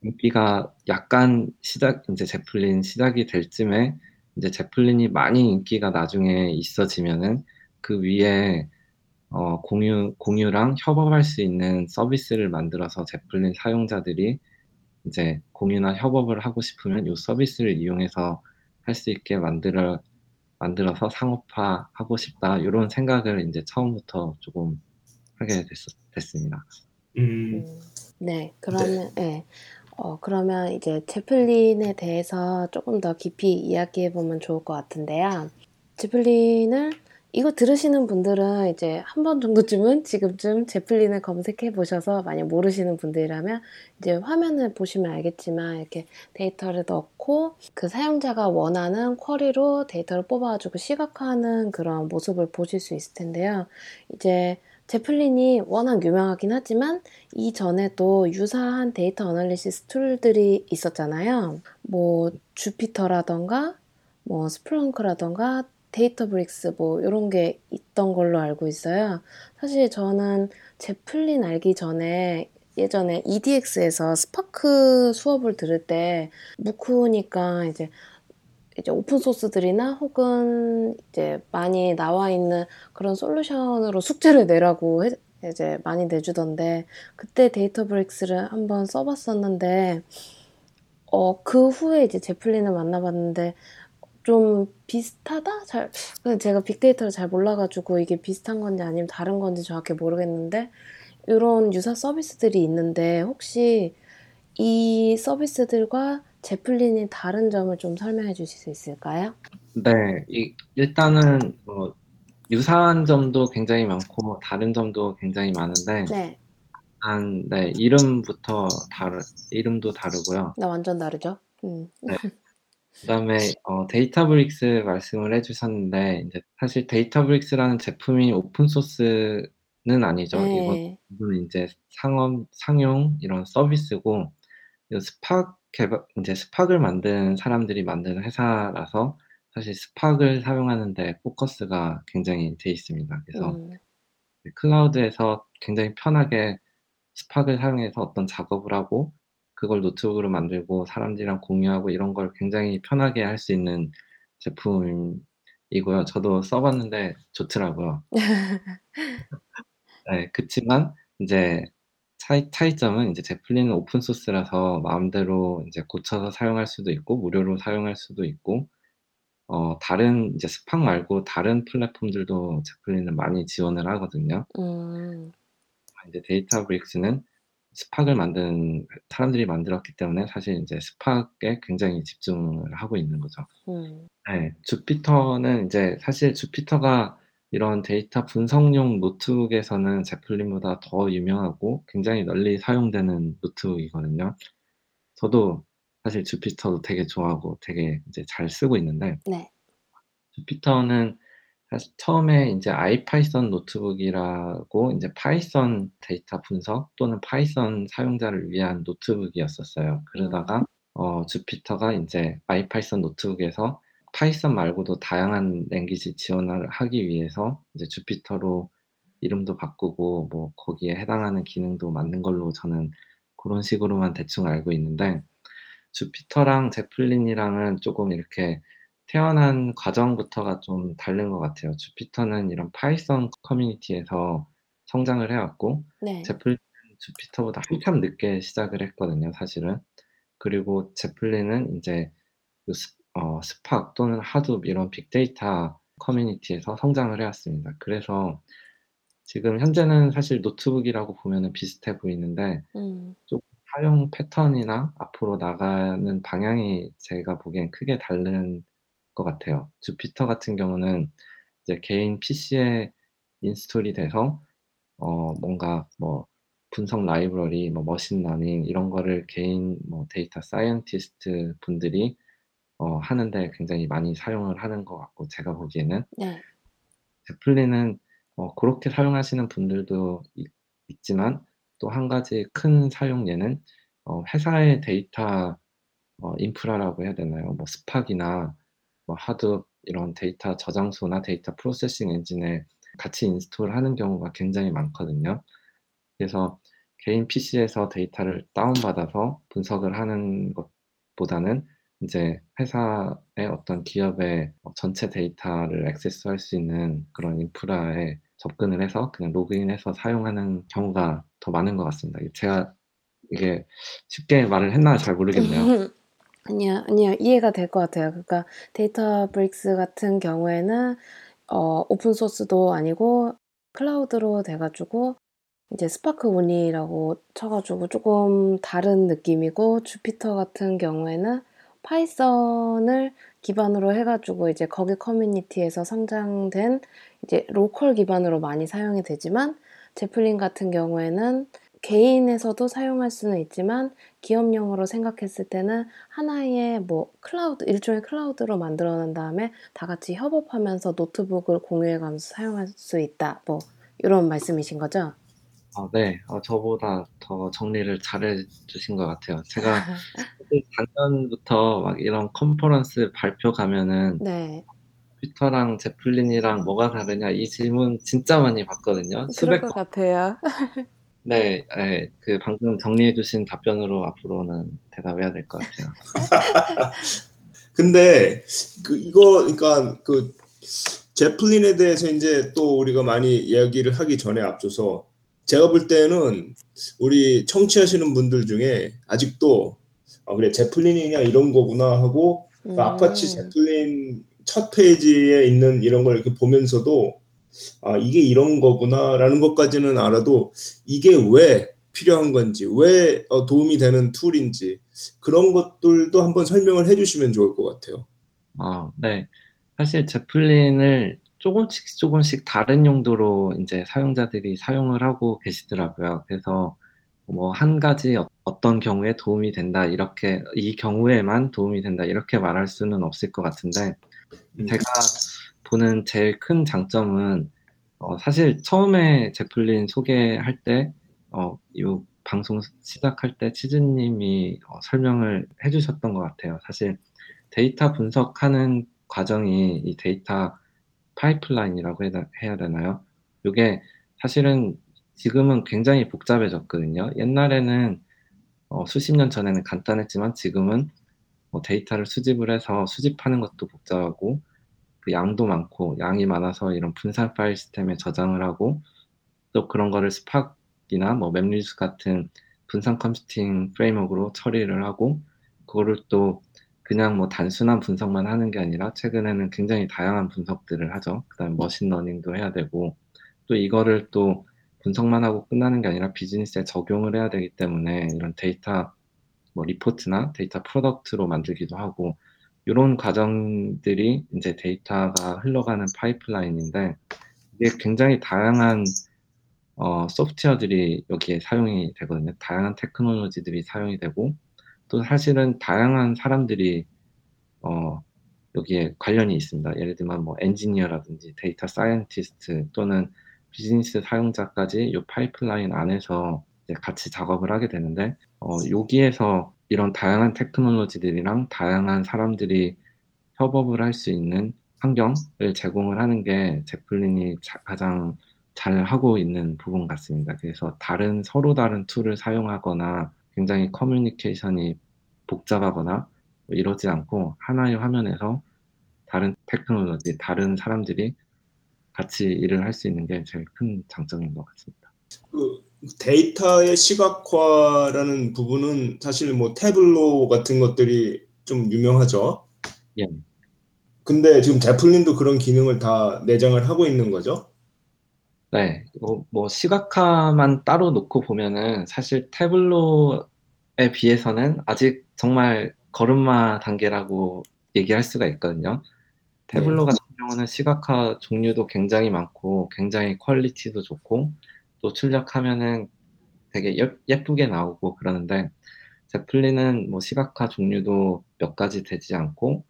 인기가 약간 시작, 이제 제플린 시작이 될 쯤에 이제 Zeppelin이 많이 인기가 나중에 있어지면은 그 위에 어, 공유, 공유랑 협업할 수 있는 서비스를 만들어서 제플린 사용자들이 이제 공유나 협업을 하고 싶으면 이 서비스를 이용해서 할 수 있게 만들어, 만들어서 상업화 하고 싶다. 이런 생각을 이제 처음부터 조금 하게 됐, 됐습니다. 음, 음, 네, 그러면, 네. 어, 그러면 이제 Zeppelin에 대해서 조금 더 깊이 이야기해 보면 좋을 것 같은데요. Zeppelin을 이거 들으시는 분들은 이제 한 번 정도쯤은 지금쯤 Zeppelin을 검색해 보셔서 만약 모르시는 분들이라면 이제 화면을 보시면 알겠지만 이렇게 데이터를 넣고 그 사용자가 원하는 query로 데이터를 뽑아가지고 시각화하는 그런 모습을 보실 수 있을 텐데요. 이제 Zeppelin이 워낙 유명하긴 하지만 이전에도 유사한 data analysis tool들이 있었잖아요. 뭐 Jupyter라던가 뭐 Splunk라던가 Databricks 뭐 이런 게 있던 걸로 알고 있어요. 사실 저는 제플린 알기 전에 예전에 edX에서 Spark 수업을 들을 때 MOOC니까 이제 이제 open source들이나 혹은 이제 많이 나와 있는 그런 solution으로 숙제를 내라고 해, 이제 많이 내주던데 그때 Databricks를 한번 써봤었는데 어 그 후에 이제 Zeppelin을 만나봤는데 좀 비슷하다? 잘, 근데 제가 빅데이터를 잘 몰라가지고 이게 비슷한 건지 아니면 다른 건지 정확히 모르겠는데, 이런 유사 서비스들이 있는데, 혹시 이 서비스들과 Zeppelin이 다른 점을 좀 설명해 주실 수 있을까요? 네, 이, 일단은 뭐 유사한 점도 굉장히 많고 다른 점도 굉장히 많은데 네, 한, 네, 이름부터 다르, 이름도 다르고요. 나 완전 다르죠? 음, 네. 그다음에 어, Databricks 말씀을 해 주셨는데 이제 사실 Databricks라는 제품이 open source는 아니죠. 이건 네, 이건 이제 상업 상용 이런 서비스고 이 스팍 개발 이제 Spark을 만든 사람들이 만든 회사라서 사실 Spark을 사용하는 데 포커스가 굉장히 돼 있습니다. 그래서 음, cloud에서 굉장히 편하게 Spark을 사용해서 어떤 작업을 하고 그걸 노트북으로 만들고 사람들이랑 공유하고 이런 걸 굉장히 편하게 할 수 있는 제품이고요. 저도 써봤는데 좋더라고요. 네, 그치만 이제 차이, 차이점은 이제 Zeppelin은 open source라서 마음대로 이제 고쳐서 사용할 수도 있고 무료로 사용할 수도 있고 어, 다른 이제 스팍 말고 다른 플랫폼들도 Zeppelin은 많이 지원을 하거든요. 음, 이제 Databricks는 Spark을 만든 사람들이 만들었기 때문에 사실 이제 Spark에 굉장히 집중을 하고 있는 거죠. 음, 네, Jupyter는 이제 사실 Jupyter가 이런 데이터 분석용 노트북에서는 Zeppelin보다 더 유명하고 굉장히 널리 사용되는 노트북이거든요. 저도 사실 Jupyter도 되게 좋아하고 되게 이제 잘 쓰고 있는데 네, Jupyter는 사실 처음에 이제 IPython Notebook이라고 이제 Python 데이터 분석 또는 Python 사용자를 위한 노트북이었었어요. 그러다가 어, Jupyter가 이제 IPython Notebook에서 Python 말고도 다양한 language 지원을 하기 위해서 이제 Jupyter로 이름도 바꾸고 뭐 거기에 해당하는 기능도 만든 걸로 저는 그런 식으로만 대충 알고 있는데 Jupyter랑 Zeppelin이랑은 조금 이렇게 태어난 과정부터가 좀 다른 것 같아요. Jupyter는 이런 Python 커뮤니티에서 성장을 해왔고, 네, Zeppelin은 Jupyter보다 한참 늦게 시작을 했거든요, 사실은. 그리고 Zeppelin은 이제 그 스, 어, 스팍 또는 Hadoop 이런 빅데이터 커뮤니티에서 성장을 해왔습니다. 그래서 지금 현재는 사실 노트북이라고 보면 비슷해 보이는데, 음, 좀 사용 패턴이나 앞으로 나가는 방향이 제가 보기엔 크게 다른 것 같아요. Jupyter 같은 경우는 이제 개인 PC에 install이 돼서 어 뭔가 뭐 분석 library, 뭐 machine learning 이런 거를 개인 뭐 data scientist 분들이 어 하는데 굉장히 많이 사용을 하는 것 같고 제가 보기에는 네, Zeppelin은 어 고렇게 사용하시는 분들도 있 있지만 또 한 가지 큰 사용 예는 어 회사의 데이터 어 인프라라고 해야 되나요? 뭐 Spark이나 뭐 Hadoop 이런 데이터 저장소나 data processing engine에 같이 install하는 경우가 굉장히 많거든요. 그래서 개인 PC에서 데이터를 다운받아서 분석을 하는 것보다는 이제 회사의 어떤 기업의 전체 데이터를 액세스할 수 있는 그런 인프라에 접근을 해서 그냥 로그인해서 사용하는 경우가 더 많은 것 같습니다. 제가 이게 쉽게 말을 했나 잘 모르겠네요. 아니야, 아니야. 이해가 될 것 같아요. 그러니까 Databricks 같은 경우에는 어, 오픈 소스도 아니고 클라우드로 돼가지고 이제 Spark only라고 쳐가지고 조금 다른 느낌이고 Jupyter 같은 경우에는 Python을 기반으로 해가지고 이제 거기 커뮤니티에서 성장된 이제 로컬 기반으로 많이 사용이 되지만 제플린 같은 경우에는 개인에서도 사용할 수는 있지만 기업용으로 생각했을 때는 하나의 뭐 클라우드 일종의 클라우드로 만들어 놓은 다음에 다 같이 협업하면서 노트북을 공유해 가면서 사용할 수 있다. 뭐 이런 말씀이신 거죠? 아, 네. 어, 저보다 더 정리를 잘해 주신 것 같아요. 제가 작년부터 막 이런 컨퍼런스 발표 가면은 네. Jupyter랑 Zeppelin이랑 뭐가 다르냐 이 질문 진짜 많이 받거든요. 그럴 것 같아요. 네, 네, 그 방금 정리해 주신 답변으로 앞으로는 대답해야 될 것 같아요. 근데 그 이거 그러니까 그 Zeppelin에 대해서 이제 또 우리가 많이 이야기를 하기 전에 앞서서 제가 볼 때는 우리 청취하시는 분들 중에 아직도 아 그래 Zeppelin이냐 이런 거구나 하고 그 음. Apache Zeppelin 첫 페이지에 있는 이런 걸 이렇게 보면서도 아 이게 이런 거구나라는 것까지는 알아도 이게 왜 필요한 건지 왜 어, 도움이 되는 tool인지 그런 것들도 한번 설명을 해주시면 좋을 것 같아요. 아 네. 사실 Zeppelin을 조금씩 조금씩 다른 용도로 이제 사용자들이 사용을 하고 계시더라고요. 그래서 뭐 한 가지 어, 어떤 경우에 도움이 된다 이렇게 이 경우에만 도움이 된다 이렇게 말할 수는 없을 것 같은데 음. 제가 보는 제일 큰 장점은 어 사실 처음에 제플린 소개할 때 어 이 방송 시작할 때 치즈님이 어 설명을 해 주셨던 것 같아요. 사실 데이터 분석하는 과정이 이 데이터 파이프라인이라고 해야 되나요? 이게 사실은 지금은 굉장히 복잡해졌거든요. 옛날에는 어, 수십 년 전에는 간단했지만 지금은 뭐 데이터를 수집을 해서 수집하는 것도 복잡하고 그 양도 많고 양이 많아서 이런 분산 파일 시스템에 저장을 하고 또 그런 거를 Spark이나 뭐 MapReduce 같은 분산 컴퓨팅 framework로 처리를 하고 그거를 또 그냥 뭐 단순한 분석만 하는 게 아니라 최근에는 굉장히 다양한 분석들을 하죠. 그다음에 machine learning도 해야 되고 또 이거를 또 분석만 하고 끝나는 게 아니라 비즈니스에 적용을 해야 되기 때문에 이런 데이터 뭐 리포트나 data product로 만들기도 하고 이런 과정들이 이제 데이터가 흘러가는 파이프라인인데 이게 굉장히 다양한 어, 소프트웨어들이 여기에 사용이 되거든요. 다양한 테크놀로지들이 사용이 되고 또 사실은 다양한 사람들이 어, 여기에 관련이 있습니다. 예를 들면 뭐 엔지니어라든지 data scientist 또는 비즈니스 사용자까지 이 파이프라인 안에서 같이 작업을 하게 되는데 어, 여기에서 이런 다양한 테크놀로지들이랑 다양한 사람들이 협업을 할 수 있는 환경을 제공을 하는 게 Zeppelin이 자, 가장 잘 하고 있는 부분 같습니다. 그래서 다른 서로 다른 tool을 사용하거나 굉장히 커뮤니케이션이 복잡하거나 뭐 이러지 않고 하나의 화면에서 다른 테크놀로지, 다른 사람들이 같이 일을 할 수 있는 게 제일 큰 장점인 것 같습니다. 그 데이터의 시각화라는 부분은 사실 뭐 Tableau 같은 것들이 좀 유명하죠. 예. 근데 지금 Zeppelin도 그런 기능을 다 내장을 하고 있는 거죠? 네, 뭐, 뭐 시각화만 따로 놓고 보면은 사실 Tableau에 비해서는 아직 정말 걸음마 단계라고 얘기할 수가 있거든요. Tableau 네. 같은 경우는 시각화 종류도 굉장히 많고 굉장히 퀄리티도 좋고 또 출력하면은 되게 예쁘게 나오고 그러는데 Zeppelin은 뭐 시각화 종류도 몇 가지 되지 않고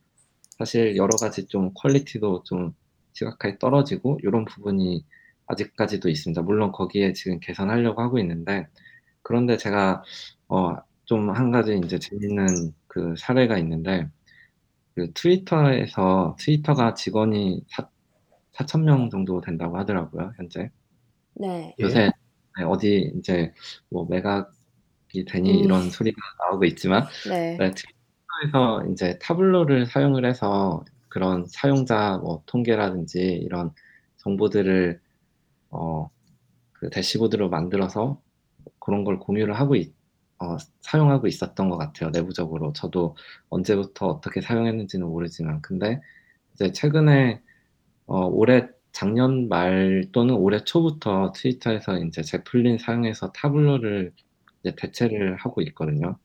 사실 여러 가지 좀 퀄리티도 좀 시각화에 떨어지고 이런 부분이 아직까지도 있습니다. 물론 거기에 지금 개선하려고 하고 있는데 그런데 제가 어, 좀 한 가지 이제 재밌는 그 사례가 있는데 그 트위터에서 트위터가 직원이 4, 4천 명 정도 된다고 하더라고요 현재. 네. 요새 네, 어디 이제 뭐 매각이 되니 음. 이런 소리가 나오고 있지만 네. 네, 트위터에서 이제 타블로를 사용을 해서 그런 사용자 뭐 통계라든지 이런 정보들을 어, 그 대시보드로 만들어서 그런 걸 공유를 하고 있, 어, 사용하고 있었던 것 같아요 내부적으로 저도 언제부터 어떻게 사용했는지는 모르지만 근데 이제 최근에 어, 올해 작년 말 또는 올해 초부터 Twitter에서 이제 제플린 사용해서 Tableau를 이제 대체를 하고 있거든요.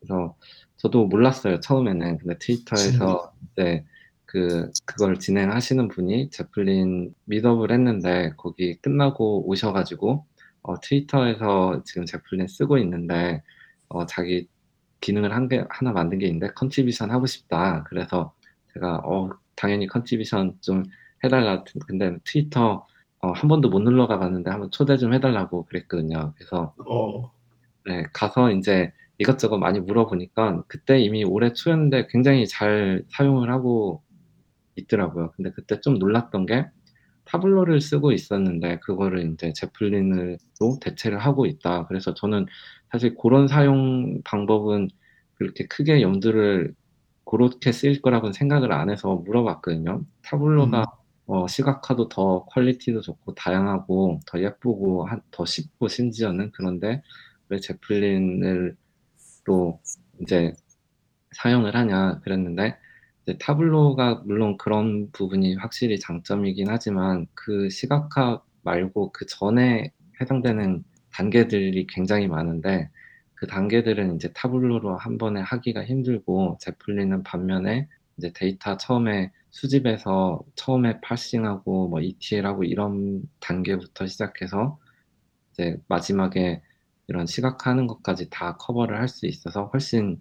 그래서 저도 몰랐어요 처음에는 근데 Twitter에서 이제 그 그걸 진행하시는 분이 Zeppelin meetup을 했는데 거기 끝나고 오셔가지고 어, Twitter에서 지금 제플린 쓰고 있는데 어, 자기 기능을 한게 하나 만든 게 있는데 contribution 하고 싶다. 그래서 제가 어 당연히 contribution 좀 해달라. 근데 트위터 어, 한 번도 못 놀러가 봤는데 한번 초대 좀 해달라고 그랬거든요. 그래서 어. 네, 가서 이제 이것저것 많이 물어보니까 그때 이미 올해 초였는데 굉장히 잘 사용을 하고 있더라고요. 근데 그때 좀 놀랐던 게 Tableau를 쓰고 있었는데 그거를 이제 Zeppelin으로 대체를 하고 있다. 그래서 저는 사실 그런 사용 방법은 그렇게 크게 염두를 그렇게 쓰일 거라고는 생각을 안 해서 물어봤거든요. Tableau가 음. 어, 시각화도 더 퀄리티도 좋고 다양하고 더 예쁘고 한, 더 쉽고 심지어는 그런데 왜 Zeppelin을 또 이제 사용을 하냐 그랬는데 Tableau가 물론 그런 부분이 확실히 장점이긴 하지만 그 시각화 말고 그 전에 해당되는 단계들이 굉장히 많은데 그 단계들은 이제 Tableau로 한 번에 하기가 힘들고 Zeppelin은 반면에 이제 데이터 처음에 수집해서 처음에 parsing하고 뭐 ETL하고 이런 단계부터 시작해서 이제 마지막에 이런 시각화하는 것까지 다 커버를 할 수 있어서 훨씬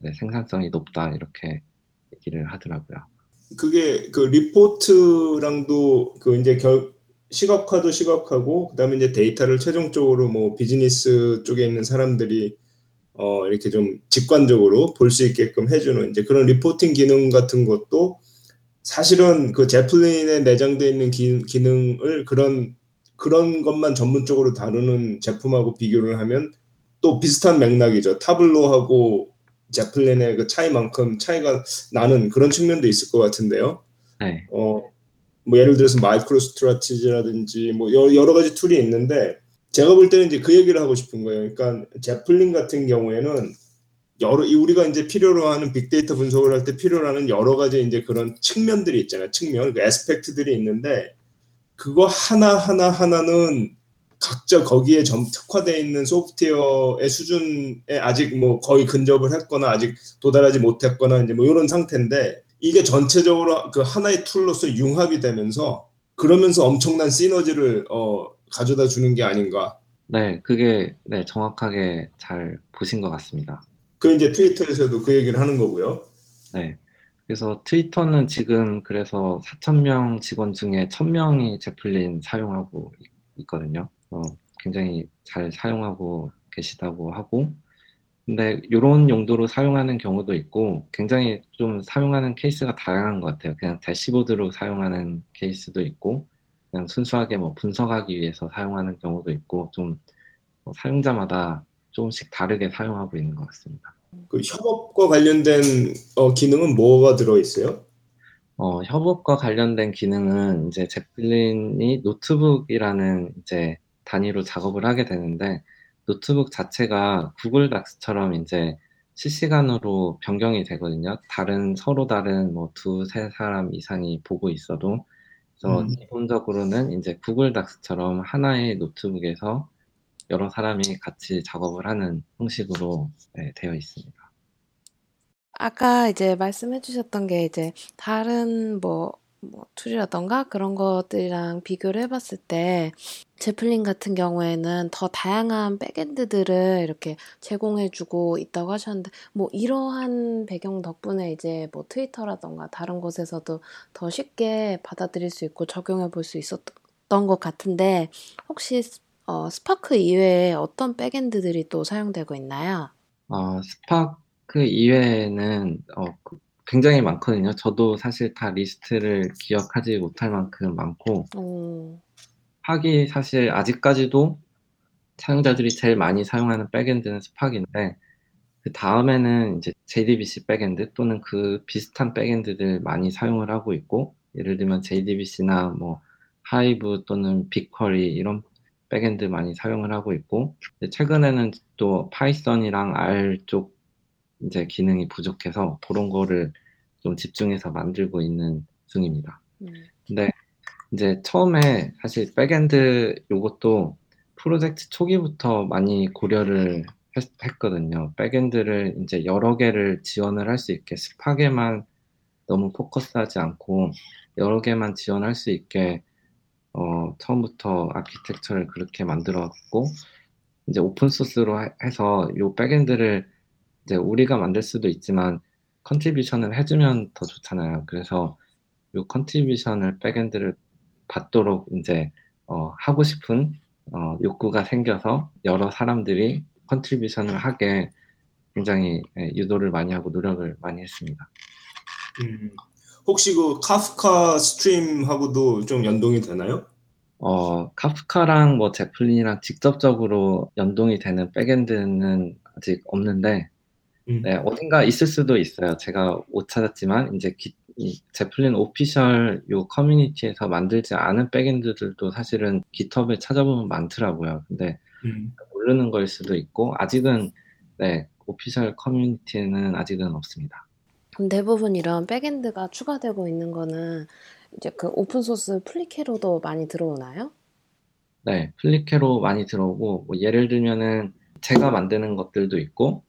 네, 생산성이 높다 이렇게 얘기를 하더라고요. 그게 그 리포트랑도 그 이제 결, 시각화도 시각화고 그다음에 이제 데이터를 최종적으로 뭐 비즈니스 쪽에 있는 사람들이 어 이렇게 좀 직관적으로 볼 수 있게끔 해주는 이제 그런 reporting 기능 같은 것도 사실은 그 Zeppelin에 내장되어 있는 기, 기능을 그런 그런 것만 전문적으로 다루는 제품하고 비교를 하면 또 비슷한 맥락이죠. Tableau하고 Zeppelin의 그 차이만큼 차이가 나는 그런 측면도 있을 것 같은데요. 네. 어, 뭐 예를 들어서 MicroStrategy라든지 뭐 여러 가지 tool이 있는데 제가 볼 때는 이제 그 얘기를 하고 싶은 거예요. 그러니까 제플린 같은 경우에는 여러 우리가 이제 필요로 하는 빅데이터 분석을 할 때 필요로 하는 여러 가지 이제 그런 측면들이 있잖아요. 측면, 그 aspect들이 있는데 그거 하나 하나 하나는 각자 거기에 점 특화되어 있는 소프트웨어의 수준에 아직 뭐 거의 근접을 했거나 아직 도달하지 못했거나 이제 뭐 이런 상태인데 이게 전체적으로 그 하나의 툴로서 융합이 되면서 그러면서 엄청난 시너지를 어 가져다 주는 게 아닌가. 네, 그게 네 정확하게 잘 보신 것 같습니다. 그 이제 트위터에서도 그 얘기를 하는 거고요. 네. 그래서 트위터는 지금 그래서 4,000명 직원 중에 1,000명이 제플린 사용하고 있거든요. 어, 굉장히 잘 사용하고 계시다고 하고, 근데 이런 용도로 사용하는 경우도 있고, 굉장히 좀 사용하는 케이스가 다양한 것 같아요. 그냥 dashboard로 사용하는 케이스도 있고, 그냥 순수하게 뭐 분석하기 위해서 사용하는 경우도 있고, 좀 뭐 사용자마다 조금씩 다르게 사용하고 있는 것 같습니다. 그 협업과 관련된 어, 기능은 뭐가 들어 있어요? 어, 협업과 관련된 기능은 이제 Zeppelin이 노트북이라는 이제 단위로 작업을 하게 되는데 노트북 자체가 Google Docs처럼 이제 실시간으로 변경이 되거든요. 다른 서로 다른 뭐 두 세 사람 이상이 보고 있어도 그래서 음. 기본적으로는 이제 Google Docs처럼 하나의 노트북에서 여러 사람이 같이 작업을 하는 형식으로 네, 되어 있습니다. 아까 이제 말씀해 주셨던 게 이제 다른 뭐, 뭐 tool이라던가 그런 것들이랑 비교를 해봤을 때 제플린 같은 경우에는 더 다양한 backend들을 이렇게 제공해주고 있다고 하셨는데 뭐 이러한 배경 덕분에 이제 뭐 트위터라던가 다른 곳에서도 더 쉽게 받아들일 수 있고 적용해 볼 수 있었던 것 같은데 혹시 어, 스파크 이외에 어떤 backend들이 또 사용되고 있나요? 어, 스파크 이외에는 어, 그 굉장히 많거든요. 저도 사실 다 리스트를 기억하지 못할 만큼 많고 오. Spark이 사실 아직까지도 사용자들이 제일 많이 사용하는 backend는 Spark인데 그그 다음에는 이제 JDBC backend 또는 그 비슷한 backend들 많이 사용을 하고 있고 예를 들면 JDBC나 뭐 Hive 또는 BigQuery 이런 backend 많이 사용을 하고 있고 최근에는 또 Python이랑 R 쪽 이제 기능이 부족해서 그런 거를 좀 집중해서 만들고 있는 중입니다. 음. 근데 이제 처음에 사실 backend 요것도 프로젝트 초기부터 많이 고려를 했, 거든요 backend를 이제 여러 개를 지원을 할 수 있게 Spark에만 너무 포커스하지 않고 여러 개만 지원할 수 있게 어, 처음부터 아키텍처를 그렇게 만들었고 이제 open source로 해서 요 backend를 이제 우리가 만들 수도 있지만 contribution을 해주면 더 좋잖아요. 그래서 요 contribution을 backend를 받도록 이제 어, 하고 싶은 어, 욕구가 생겨서 여러 사람들이 contribution을 하게 굉장히 예, 유도를 많이 하고 노력을 많이 했습니다. 음, 혹시 그 Kafka Stream하고도 좀 연동이 되나요? 어, Kafka랑 뭐 Zeppelin이랑 직접적으로 연동이 되는 backend는 아직 없는데 음. 네, 어딘가 있을 수도 있어요. 제가 못 찾았지만 이제 기, Zeppelin official 요 커뮤니티에서 만들지 않은 backend들도 사실은 GitHub에 찾아보면 많더라고요. 근데 음. 모르는 걸 수도 있고 아직은 네 official 커뮤니티에는 아직은 없습니다. 대부분 이런 backend가 추가되고 있는 거는 이제 그 open source pull req로도 많이 들어오나요? 네, pull req로 많이 들어오고 뭐 예를 들면은 제가 만드는 것들도 있고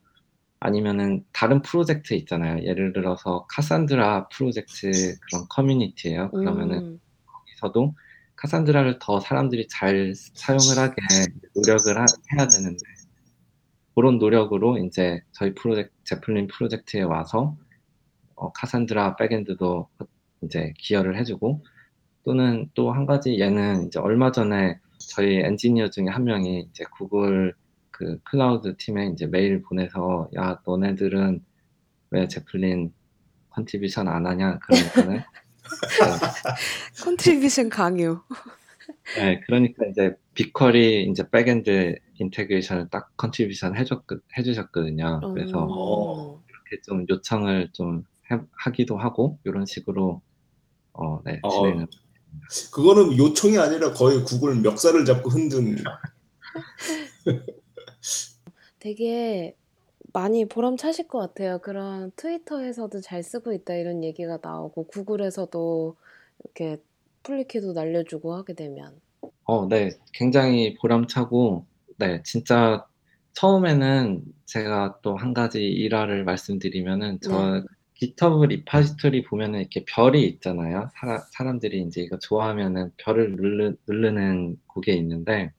아니면은 다른 프로젝트 있잖아요. 예를 들어서 Cassandra 프로젝트 그런 커뮤니티예요. 그러면은 음. 거기서도 Cassandra를 더 사람들이 잘 사용을 하게 노력을 하, 해야 되는데 그런 노력으로 이제 저희 프로젝트 제플린 프로젝트에 와서 어, Cassandra backend도 이제 기여를 해주고 또는 또 한 가지 예는 이제 얼마 전에 저희 엔지니어 중에 한 명이 이제 구글 그 클라우드 팀에 이제 메일 보내서 야 너네들은 왜 제플린 contribution 안 하냐 그러니까는 contribution 강요. 네, 그러니까 이제 BigQuery 이제 backend integration을 딱 contribution 해줬 해주셨거든요. 그래서 어, 이렇게 좀 요청을 좀 해, 하 기도 하고 이런 식으로 어, 네, 어, 진행을. 그거는 요청이 아니라 거의 구글 멱살을 잡고 흔든. 되게 많이 보람차실 것 같아요. 그런 트위터에서도 잘 쓰고 있다 이런 얘기가 나오고 구글에서도 이렇게 pull req도 날려주고 하게 되면. 어, 네. 굉장히 보람차고, 네. 진짜 처음에는 제가 또 한 가지 일화를 말씀드리면은 저 네. GitHub repository 보면은 이렇게 별이 있잖아요. 사, 람 들이 이제 이거 좋아하면은 별을 누르, 누르는 곳이 있는데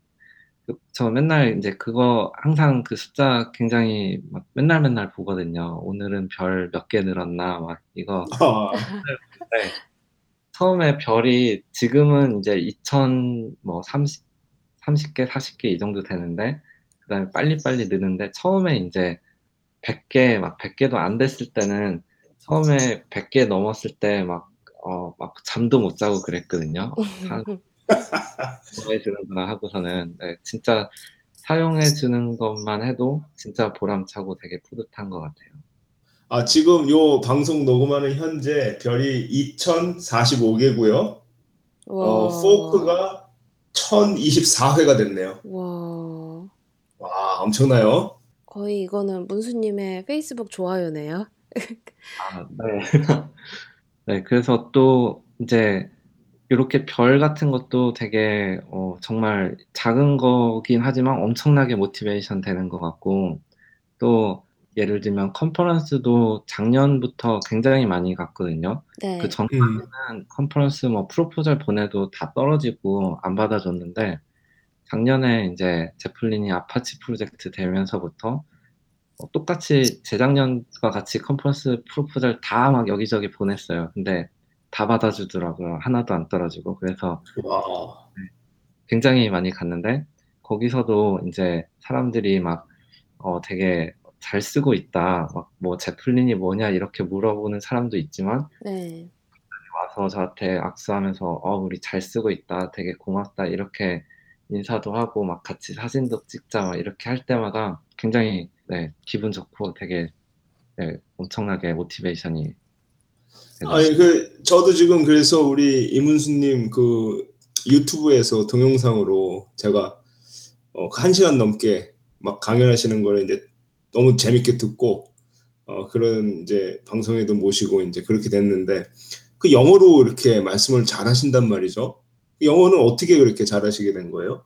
저 맨날 이제 그거 항상 그 숫자 굉장히 막 맨날 맨날 보거든요. 오늘은 별 몇 개 늘었나 막 이거. 어. 네. 처음에 별이 지금은 이제 2000 뭐 30, 30개, 40개 이 정도 되는데 그 다음에 빨리빨리 느는데 처음에 이제 100개 막 100개도 안 됐을 때는 처음에 100개 넘었을 때 막 어, 막 잠도 못 자고 그랬거든요. 사용해 주는구나 하고서는 네, 진짜 사용해 주는 것만 해도 진짜 보람차고 되게 뿌듯한 것 같아요. 아 지금 요 방송 녹음하는 현재 별이 2,045개고요. 어, 포크가 1,024회가 됐네요. 와. 와 엄청나요. 거의 이거는 문수님의 페이스북 좋아요네요. 아, 네. 네, 그래서 또 이제 이렇게 별 같은 것도 되게 어, 정말 작은 거긴 하지만 엄청나게 motivation 되는 것 같고 또 예를 들면 컨퍼런스도 작년부터 굉장히 많이 갔거든요. 네. 그 전까지는 음. 컨퍼런스 뭐 proposal 보내도 다 떨어지고 안 받아줬는데 작년에 이제 Zeppelin이 Apache 프로젝트 되면서부터 어, 똑같이 재작년과 같이 컨퍼런스 proposal 다 막 여기저기 보냈어요. 근데 다 받아주더라고요. 하나도 안 떨어지고. 그래서 네, 굉장히 많이 갔는데 거기서도 이제 사람들이 막 어, 되게 잘 쓰고 있다. 막 뭐 Zeppelin이 뭐냐 이렇게 물어보는 사람도 있지만 네. 와서 저한테 악수하면서 어 우리 잘 쓰고 있다. 되게 고맙다. 이렇게 인사도 하고 막 같이 사진도 찍자 막 이렇게 할 때마다 굉장히 네, 기분 좋고 되게 네, 엄청나게 모티베이션이 아니 그 저도 지금 그래서 우리 이문수님 그 유튜브에서 동영상으로 제가 어, 한 시간 넘게 막 강연하시는 거를 이제 너무 재밌게 듣고 어, 그런 이제 방송에도 모시고 이제 그렇게 됐는데 그 영어로 이렇게 말씀을 잘 하신단 말이죠. 그 영어는 어떻게 그렇게 잘 하시게 된 거예요?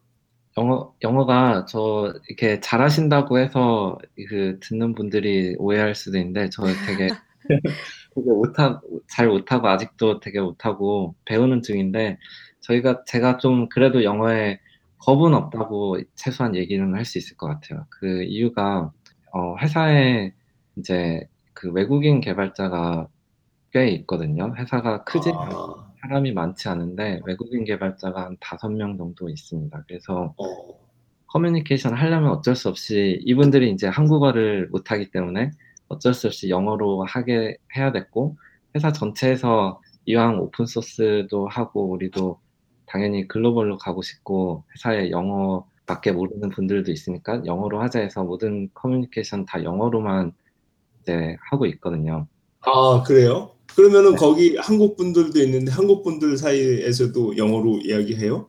영어, 영어가 저 이렇게 잘하신다고 해서 그 듣는 분들이 오해할 수도 있는데 저 되게 되게 못하 잘 못하고 아직도 되게 못하고 배우는 중인데 저희가 제가 좀 그래도 영어에 겁은 없다고 최소한 얘기는 할 수 있을 것 같아요. 그 이유가 어, 회사에 이제 그 외국인 개발자가 꽤 있거든요. 회사가 크지 아, 사람이 많지 않은데 외국인 개발자가 한 다섯 명 정도 있습니다. 그래서 어, 커뮤니케이션 하려면 어쩔 수 없이 이분들이 이제 한국어를 못하기 때문에 어쩔 수 없이 영어로 하게 해야 됐고 회사 전체에서 이왕 오픈 소스도 하고 우리도 당연히 글로벌로 가고 싶고 회사에 영어밖에 모르는 분들도 있으니까 영어로 하자 해서 모든 커뮤니케이션 다 영어로만 이제 하고 있거든요. 아 그래요? 그러면은 네. 거기 한국 분들도 있는데 한국 분들 사이에서도 영어로 이야기해요?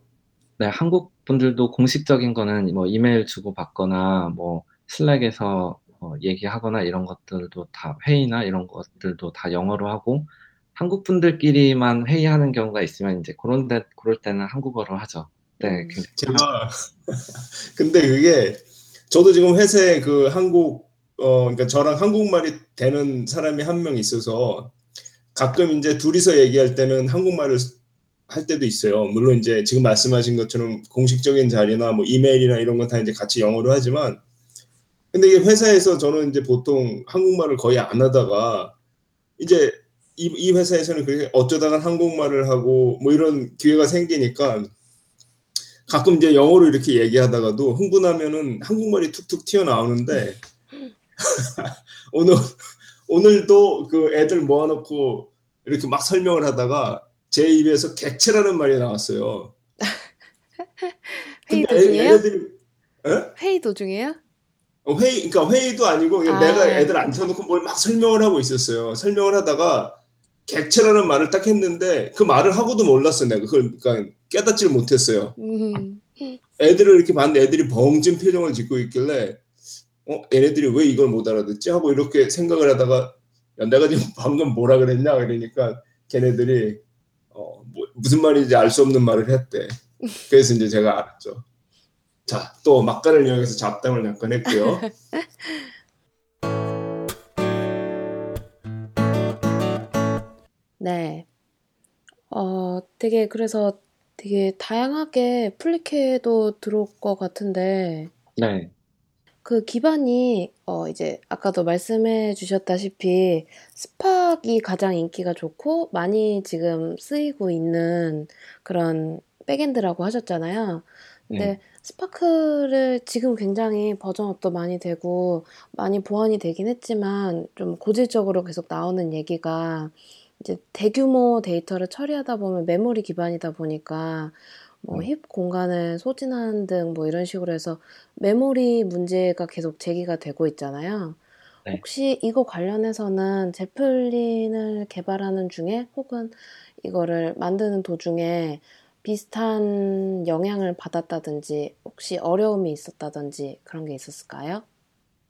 네, 한국 분들도 공식적인 거는 뭐 이메일 주고 받거나 뭐 슬랙에서 어, 얘기하거나 이런 것들도 다 회의나 이런 것들도 다 영어로 하고 한국 분들끼리만 회의하는 경우가 있으면 이제 그런 데 그럴 때는 한국어로 하죠. 네, 음. 굉장히 제가 근데 그게 저도 지금 회사에 그 한국 어 그러니까 저랑 한국말이 되는 사람이 한 명 있어서 가끔 이제 둘이서 얘기할 때는 한국말을 할 때도 있어요. 물론 이제 지금 말씀하신 것처럼 공식적인 자리나 뭐 이메일이나 이런 건 다 이제 같이 영어로 하지만 근데 이게 회사에서 저는 이제 보통 한국말을 거의 안 하다가 이제 이, 이 회사에서는 그렇게 어쩌다가 한국말을 하고 뭐 이런 기회가 생기니까 가끔 이제 영어로 이렇게 얘기하다가도 흥분하면은 한국말이 툭툭 튀어나오는데 오늘 오늘도 그 애들 모아놓고 이렇게 막 설명을 하다가 제 입에서 객체라는 말이 나왔어요. 회의 도중에요? 애들이 에? 회의 도중에요? 어, 회의, 그러니까 회의도 아니고 아. 내가 애들 앉혀놓고 뭘 막 설명을 하고 있었어요. 설명을 하다가 객체라는 말을 딱 했는데 그 말을 하고도 몰랐어 내가 그걸 그러니까 깨닫지를 못했어요. 음. 애들을 이렇게 봤는데 애들이 벙진 표정을 짓고 있길래 어 얘네들이 왜 이걸 못 알아듣지 하고 이렇게 생각을 하다가 야, 내가 지금 방금 뭐라 그랬냐 그러니까 걔네들이 어, 뭐, 무슨 말인지 알 수 없는 말을 했대. 그래서 이제 제가 알았죠. 자, 또 막간을 이용해서 잡담을 잠깐 했고요. 네. 어, 되게 그래서 되게 다양하게 pull req도 들어올 것 같은데 네, 그 기반이 어 이제 아까도 말씀해 주셨다시피 Spark가 가장 인기가 좋고 많이 지금 쓰이고 있는 그런 backend라고 하셨잖아요. 근데 네. Spark를 지금 굉장히 버전업도 많이 되고 많이 보완이 되긴 했지만 좀 고질적으로 계속 나오는 얘기가 이제 대규모 데이터를 처리하다 보면 메모리 기반이다 보니까 뭐 네. heap 공간을 소진하는 등 뭐 이런 식으로 해서 메모리 문제가 계속 제기가 되고 있잖아요. 네. 혹시 이거 관련해서는 Zeppelin을 개발하는 중에 혹은 이거를 만드는 도중에 비슷한 영향을 받았다든지 혹시 어려움이 있었다든지 그런 게 있었을까요?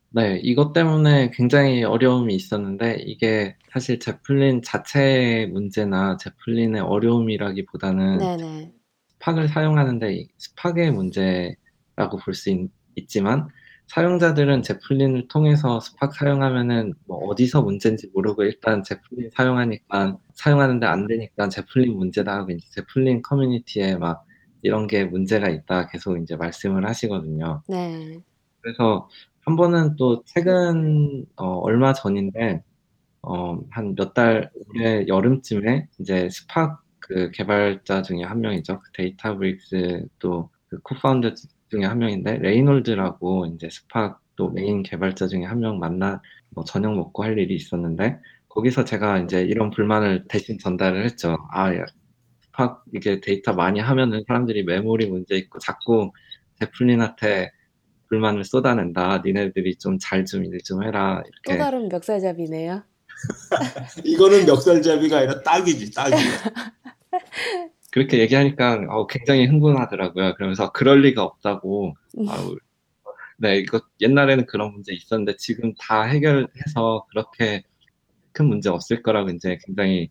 네, 이것 때문에 굉장히 어려움이 있었는데 이게 사실 제플린 자체의 문제나 Zeppelin의 어려움이라기보다는 네네. Spark를 사용하는데 이 Spark의 문제라고 볼 수 있지만 사용자들은 Zeppelin을 통해서 스팍 사용하면은 뭐 어디서 문제인지 모르고 일단 제플린 사용하니까 사용하는데 안 되니까 제플린 문제다 하고 이제 제플린 커뮤니티에 막 이런 게 문제가 있다 계속 이제 말씀을 하시거든요. 네. 그래서 한 번은 또 최근 어, 얼마 전인데 어, 한 몇 달 올해 여름쯤에 이제 스팍 그 개발자 중에 한 명이죠. 그 Databricks 또 그 cofounder 중에 한 명인데 Reynold라고 이제 스팍 또 메인 개발자 중에 한 명 만나 뭐 저녁 먹고 할 일이 있었는데 거기서 제가 이제 이런 불만을 대신 전달을 했죠. 아, 야, 스팍 이게 데이터 많이 하면은 사람들이 메모리 문제 있고 자꾸 제플린한테 불만을 쏟아낸다. 니네들이 좀 잘 좀 일좀 해라. 또 이렇게 다른 멱살잡이네요. 이거는 멱살잡이가 아니라 딱이지, 딱이. 그렇게 얘기하니까 어, 굉장히 흥분하더라고요. 그러면서 그럴 리가 없다고. 음. 아우, 네, 이거 옛날에는 그런 문제 있었는데 지금 다 해결해서 그렇게 큰 문제 없을 거라고 이제 굉장히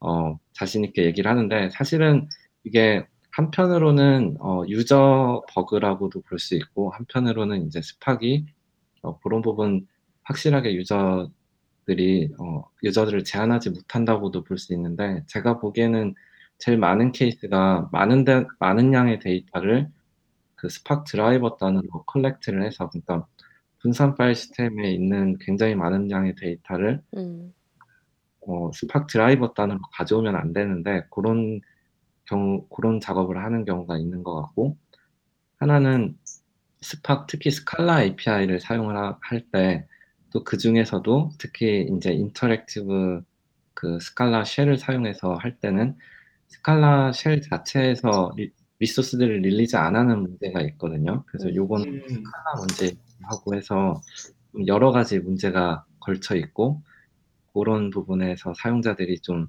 어, 자신 있게 얘기를 하는데 사실은 이게 한편으로는 어, 유저 버그라고도 볼 수 있고 한편으로는 이제 Spark가 어, 그런 부분 확실하게 유저들이 어, 유저들을 제한하지 못한다고도 볼 수 있는데 제가 보기에는 제일 많은 케이스가 많은 데, 많은 양의 데이터를 그 스팍 드라이버 단으로 collect를 해서 그러니까 분산 파일 시스템에 있는 굉장히 많은 양의 데이터를 음. 어, 스팍 드라이버 단으로 가져오면 안 되는데 그런 경우 그런 작업을 하는 경우가 있는 것 같고 하나는 스팍 특히 Scala API를 사용을 할 때 또 그 중에서도 특히 이제 인터랙티브 그 스칼라 쉘을 사용해서 할 때는 Scala shell 자체에서 리, resource들을 release 안 하는 문제가 있거든요. 그래서 음. 요건 음, Scala 문제하고 해서 좀 여러 가지 문제가 걸쳐 있고 그런 부분에서 사용자들이 좀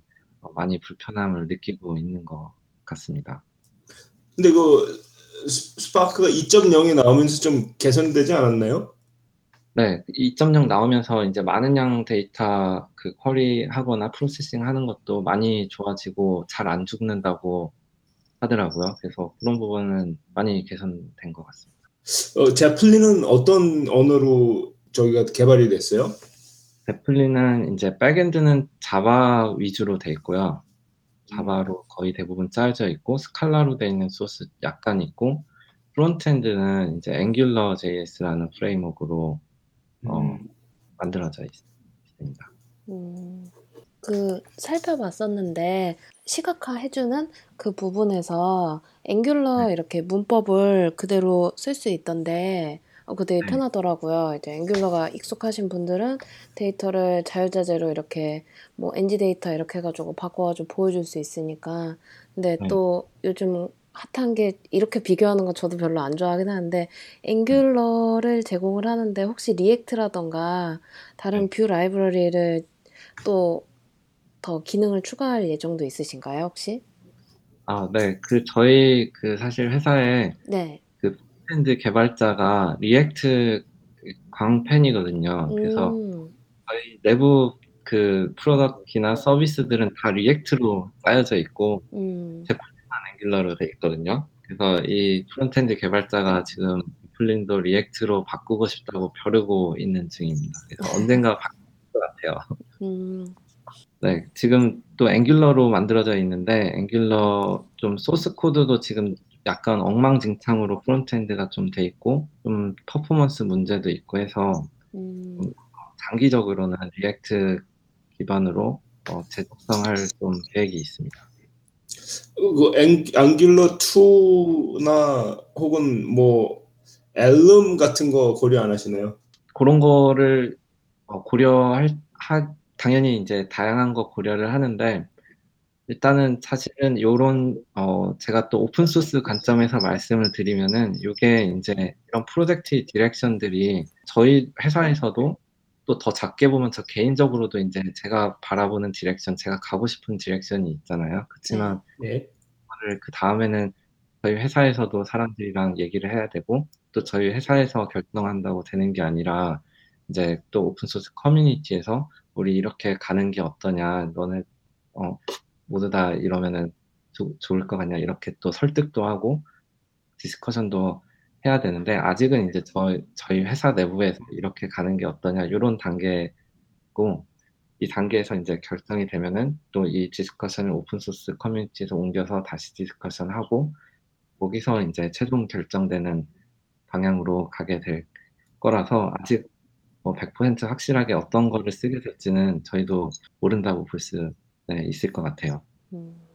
많이 불편함을 느끼고 있는 것 같습니다. 근데 그 S- Spark가 2.0이 나오면서 좀 개선되지 않았나요? 네, 2.0 나오면서 이제 많은 양 데이터 그 query 하거나 processing 하는 것도 많이 좋아지고 잘 안 죽는다고 하더라고요. 그래서 그런 부분은 많이 개선된 것 같습니다. 어, Zeppelin은 어떤 언어로 저기가 개발이 됐어요? Zeppelin은 이제 backend는 Java 위주로 돼 있고요. Java로 거의 대부분 짜여져 있고 스칼라로 돼 있는 소스 약간 있고 frontend는 이제 앵귤러 JS라는 프레임워크로 어, 음. 만들어져 있, 습니다 음, 그 살펴봤었는데 시각화 해주는 그 부분에서 Angular 네. 이렇게 문법을 그대로 쓸 수 있던데 어, 그 되게 네. 편하더라고요. 이제 Angular가 익숙하신 분들은 데이터를 자유자재로 이렇게 뭐 NG 데이터 이렇게 해가지고 바꿔가지고 보여줄 수 있으니까. 근데 네. 또 요즘 핫한 게 이렇게 비교하는 거 저도 별로 안 좋아하긴 하는데 Angular를 제공을 하는데 혹시 React라던가 다른 view 라이브러리를 또 더 기능을 추가할 예정도 있으신가요, 혹시? 아, 네. 그 저희 그 사실 회사에 네. frontend 개발자가 React 광팬이거든요. 그래서 음, 저희 내부 그 product나 서비스들은 다 React로 짜여져 있고 음, Angular로 돼 있거든요. 그래서 이 frontend 개발자가 지금 Zeppelin도 React로 바꾸고 싶다고 벼르고 있는 중입니다. 그래서 언젠가 바뀔 것 같아요. 음, 네, 지금 또 Angular로 만들어져 있는데 Angular 좀 소스 코드도 지금 약간 엉망진창으로 frontend가 좀 돼 있고 좀 퍼포먼스 문제도 있고 해서 음, 장기적으로는 React 기반으로 어, 재작성할 좀 계획이 있습니다. 그 Ang, Angular 2나 혹은 뭐 Elm 같은 거 고려 안 하시나요? 그런 거를 어, 고려할 하, 당연히 이제 다양한 거 고려를 하는데 일단은 사실은 요런 어 제가 또 open source 관점에서 말씀을 드리면은 이게 이제 이런 프로젝트 direction들이 저희 회사에서도 또 더 작게 보면 저 개인적으로도 이제 제가 바라보는 direction, 제가 가고 싶은 direction이 있잖아요. 그렇지만 네. 그거를 그 다음에는 저희 회사에서도 사람들이랑 얘기를 해야 되고 또 저희 회사에서 결정한다고 되는 게 아니라 이제 또 오픈소스 커뮤니티에서 우리 이렇게 가는 게 어떠냐 너네 어, 모두 다 이러면은 조- 좋을 것 같냐 이렇게 또 설득도 하고 디스커션도 해야 되는데 아직은 이제 저, 저희 회사 내부에서 이렇게 가는 게 어떠냐 이런 단계고 이 단계에서 이제 결정이 되면은 또 이 discussion을 open source 커뮤니티에서 옮겨서 다시 discussion하고 거기서 이제 최종 결정되는 방향으로 가게 될 거라서 아직 뭐 100% 확실하게 어떤 거를 쓰게 될지는 저희도 모른다고 볼수 있을 것 같아요. 음.